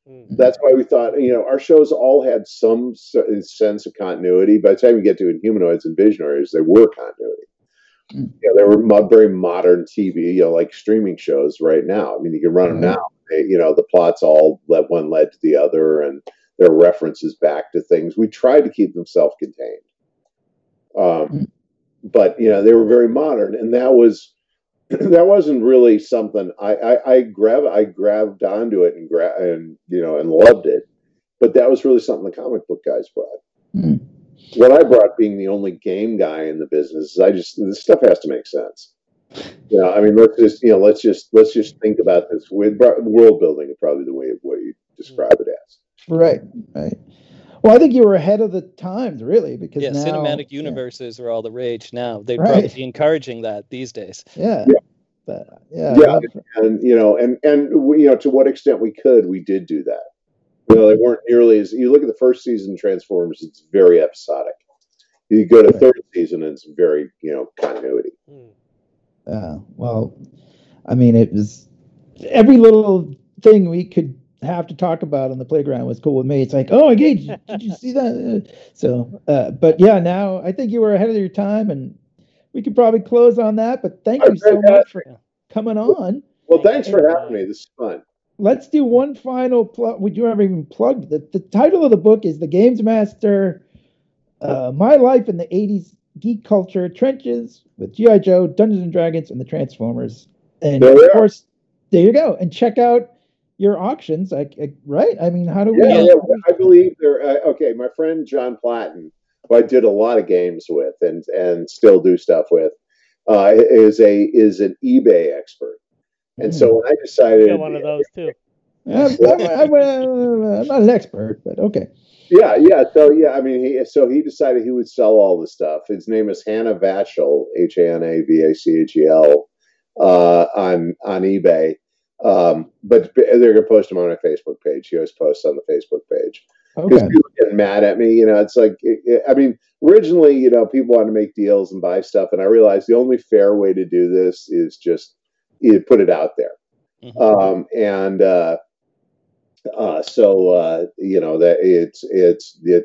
Mm. That's why we thought, you know, our shows all had some sense of continuity. By the time you get to Inhumanoids and Visionaries, they were continuity. You know, they were mo- very modern TV, you know, like streaming shows right now. I mean, you can run them now. They, you know, the plots all led one led to the other, and there are references back to things. We tried to keep them self-contained, um, Mm. but you know, they were very modern, and that was that wasn't really something I, I, I grab I grabbed onto it and gra- and you know and loved it, but that was really something the comic book guys brought. Mm. What I brought, being the only game guy in the business, is I just this stuff has to make sense. You know, I mean, let's just you know, let's just let's just think about this with world building is probably the way of what you describe it as. Right, right. Well, I think you were ahead of the times, really, because Yeah, now, cinematic yeah, universes are all the rage now. They'd Right. probably be encouraging that these days. Yeah, Yeah. But, yeah, Yeah. And you know, and and we, you know, to what extent we could, we did do that. Know, they weren't nearly as. You look at the first season Transformers; it's very episodic. You go to third season, and it's very you know continuity. Uh, well, I mean, it was every little thing we could have to talk about on the playground was cool with me. It's like, oh, Gage, did you see that? So, uh, but yeah, now I think you were ahead of your time, and we could probably close on that. But thank you so much for coming on. Well, thanks for having me. This is fun. Let's do one final plug. Would you ever even plugged the the title of the book is The Games Master, uh, My Life in the '80s Geek Culture Trenches with GI Joe, Dungeons and Dragons, and the Transformers. And There of course, there you go. And check out your auctions. Like, like, right? I mean, how do we? Yeah, yeah, I believe there. Uh, okay, my friend John Platten, who I did a lot of games with, and and still do stuff with, uh, is a is an eBay expert. And so when I You decided, got one of those too. I'm, I'm, I'm, not an expert, but okay. yeah, yeah, so yeah, I mean, he so he decided he would sell all the stuff. His name is Hannah Vachel, H A N A V A C H E L, uh, on on eBay. Um, but they're gonna post him on my Facebook page. He always posts on the Facebook page. because Okay. people get mad at me. You know, it's like, it, it- I mean, originally, you know, people want to make deals and buy stuff, and I realized the only fair way to do this is just you put it out there. Mhm. Um, and uh, uh, so, uh, you know, that it's it's it.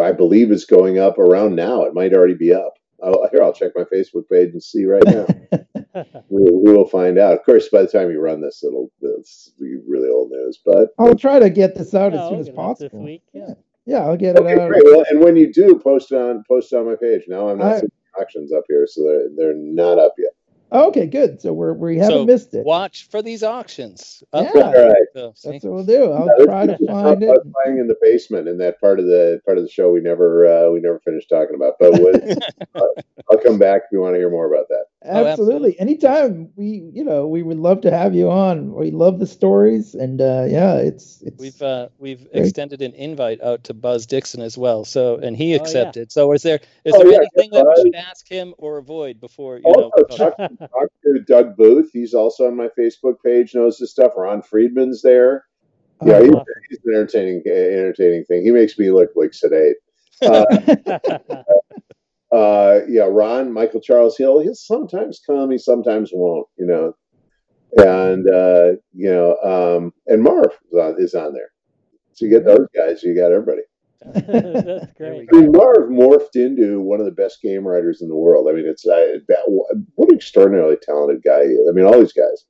I believe it's going up around now. It might already be up. I'll, here, I'll check my Facebook page and see right now. we, we will find out. Of course, by the time you run this, it'll it's be really old news. But I'll try to get this out Yeah, as soon as get this possible. week, yeah. yeah, I'll get it out. great. Well, and when you do, post it on post it on my page. Now I'm not I- seeing auctions up here, so they're they're not up yet. Okay, good. So we're we haven't So, missed it. Watch for these auctions. Up Yeah. All right. So. That's what we'll do. I'll Yeah, try to this is find I it. was playing in the basement in that part of the part of the show we never uh, we never finished talking about. But we'll- I'll come back if you want to hear more about that. Absolutely. absolutely. Anytime we, you know, we would love to have you on. We love the stories, and uh, yeah, it's it's. We've uh, we've Great. extended an invite out to Buzz Dixon as well. So and he Oh, yeah. accepted. So is there is Oh, there yeah, anything that Buzz. we should ask him or avoid before you know? Also, talk, talk to Doug Booth. He's also on my Facebook page. Knows this stuff. Ron Friedman's there. Yeah, uh, he's, he's an entertaining entertaining thing. He makes me look like sedate. Uh, uh, yeah, Ron, Michael Charles Hill, he'll sometimes come, he sometimes won't, you know. And uh, you know, um, and Marv is on, is on there. So you get those guys, you got everybody. That's There great. I mean, Marv morphed into one of the best game writers in the world. I mean, it's uh, that, what an extraordinarily talented guy he is. I mean, all these guys.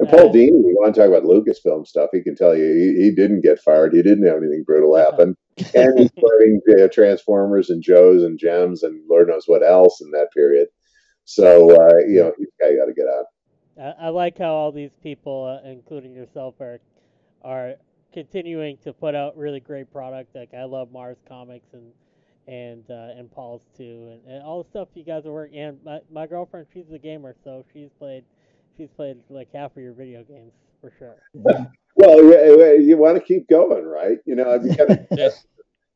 And Paul Uh, Dini, you want to talk about Lucasfilm stuff, he can tell you he, he didn't get fired. He didn't have anything brutal happen. and he's writing uh, Transformers and Joes and Gems and Lord knows what else in that period. So, uh, you know, he's got, got to get out. I, I like how all these people, uh, including yourself, are are continuing to put out really great product. Like I love Mars Comics and and uh, and Paul's too, and, and all the stuff you guys are working. And my, my girlfriend, she's a gamer, so she's played she's played like half of your video games for sure. Well, you, you want to keep going, right? You know, you gotta, Yeah.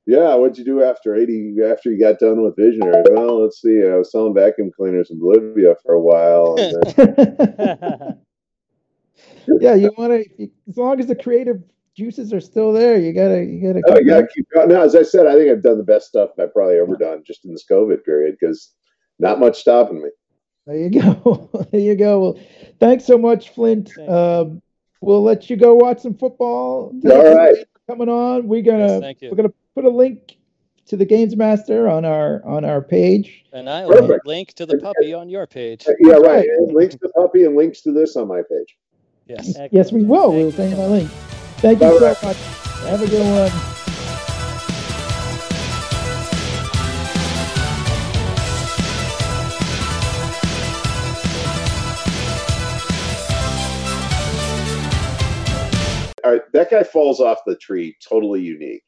yeah. What'd you do after eighty? After you got done with Visionary? Well, let's see. I was selling vacuum cleaners in Bolivia for a while. And then, yeah, you want to as long as the creative juices are still there, you gotta you gotta. Oh, you gotta keep going. No, as I said, I think I've done the best stuff I've probably ever done just in this COVID period because not much stopping me. There you go. there you go. Well, thanks so much, Flint. Um, we'll let you go watch some football. Thanks All right. coming on. We're gonna yes, we're gonna put a link to the Games Master on our on our page. And I will link to the puppy on your page. Yeah, right. links to the puppy and links to this on my page. Yes. Excellent. Yes, we will. Thank we'll send you my link. Thank you so much. Have a good one. Right, that guy falls off the tree totally unique.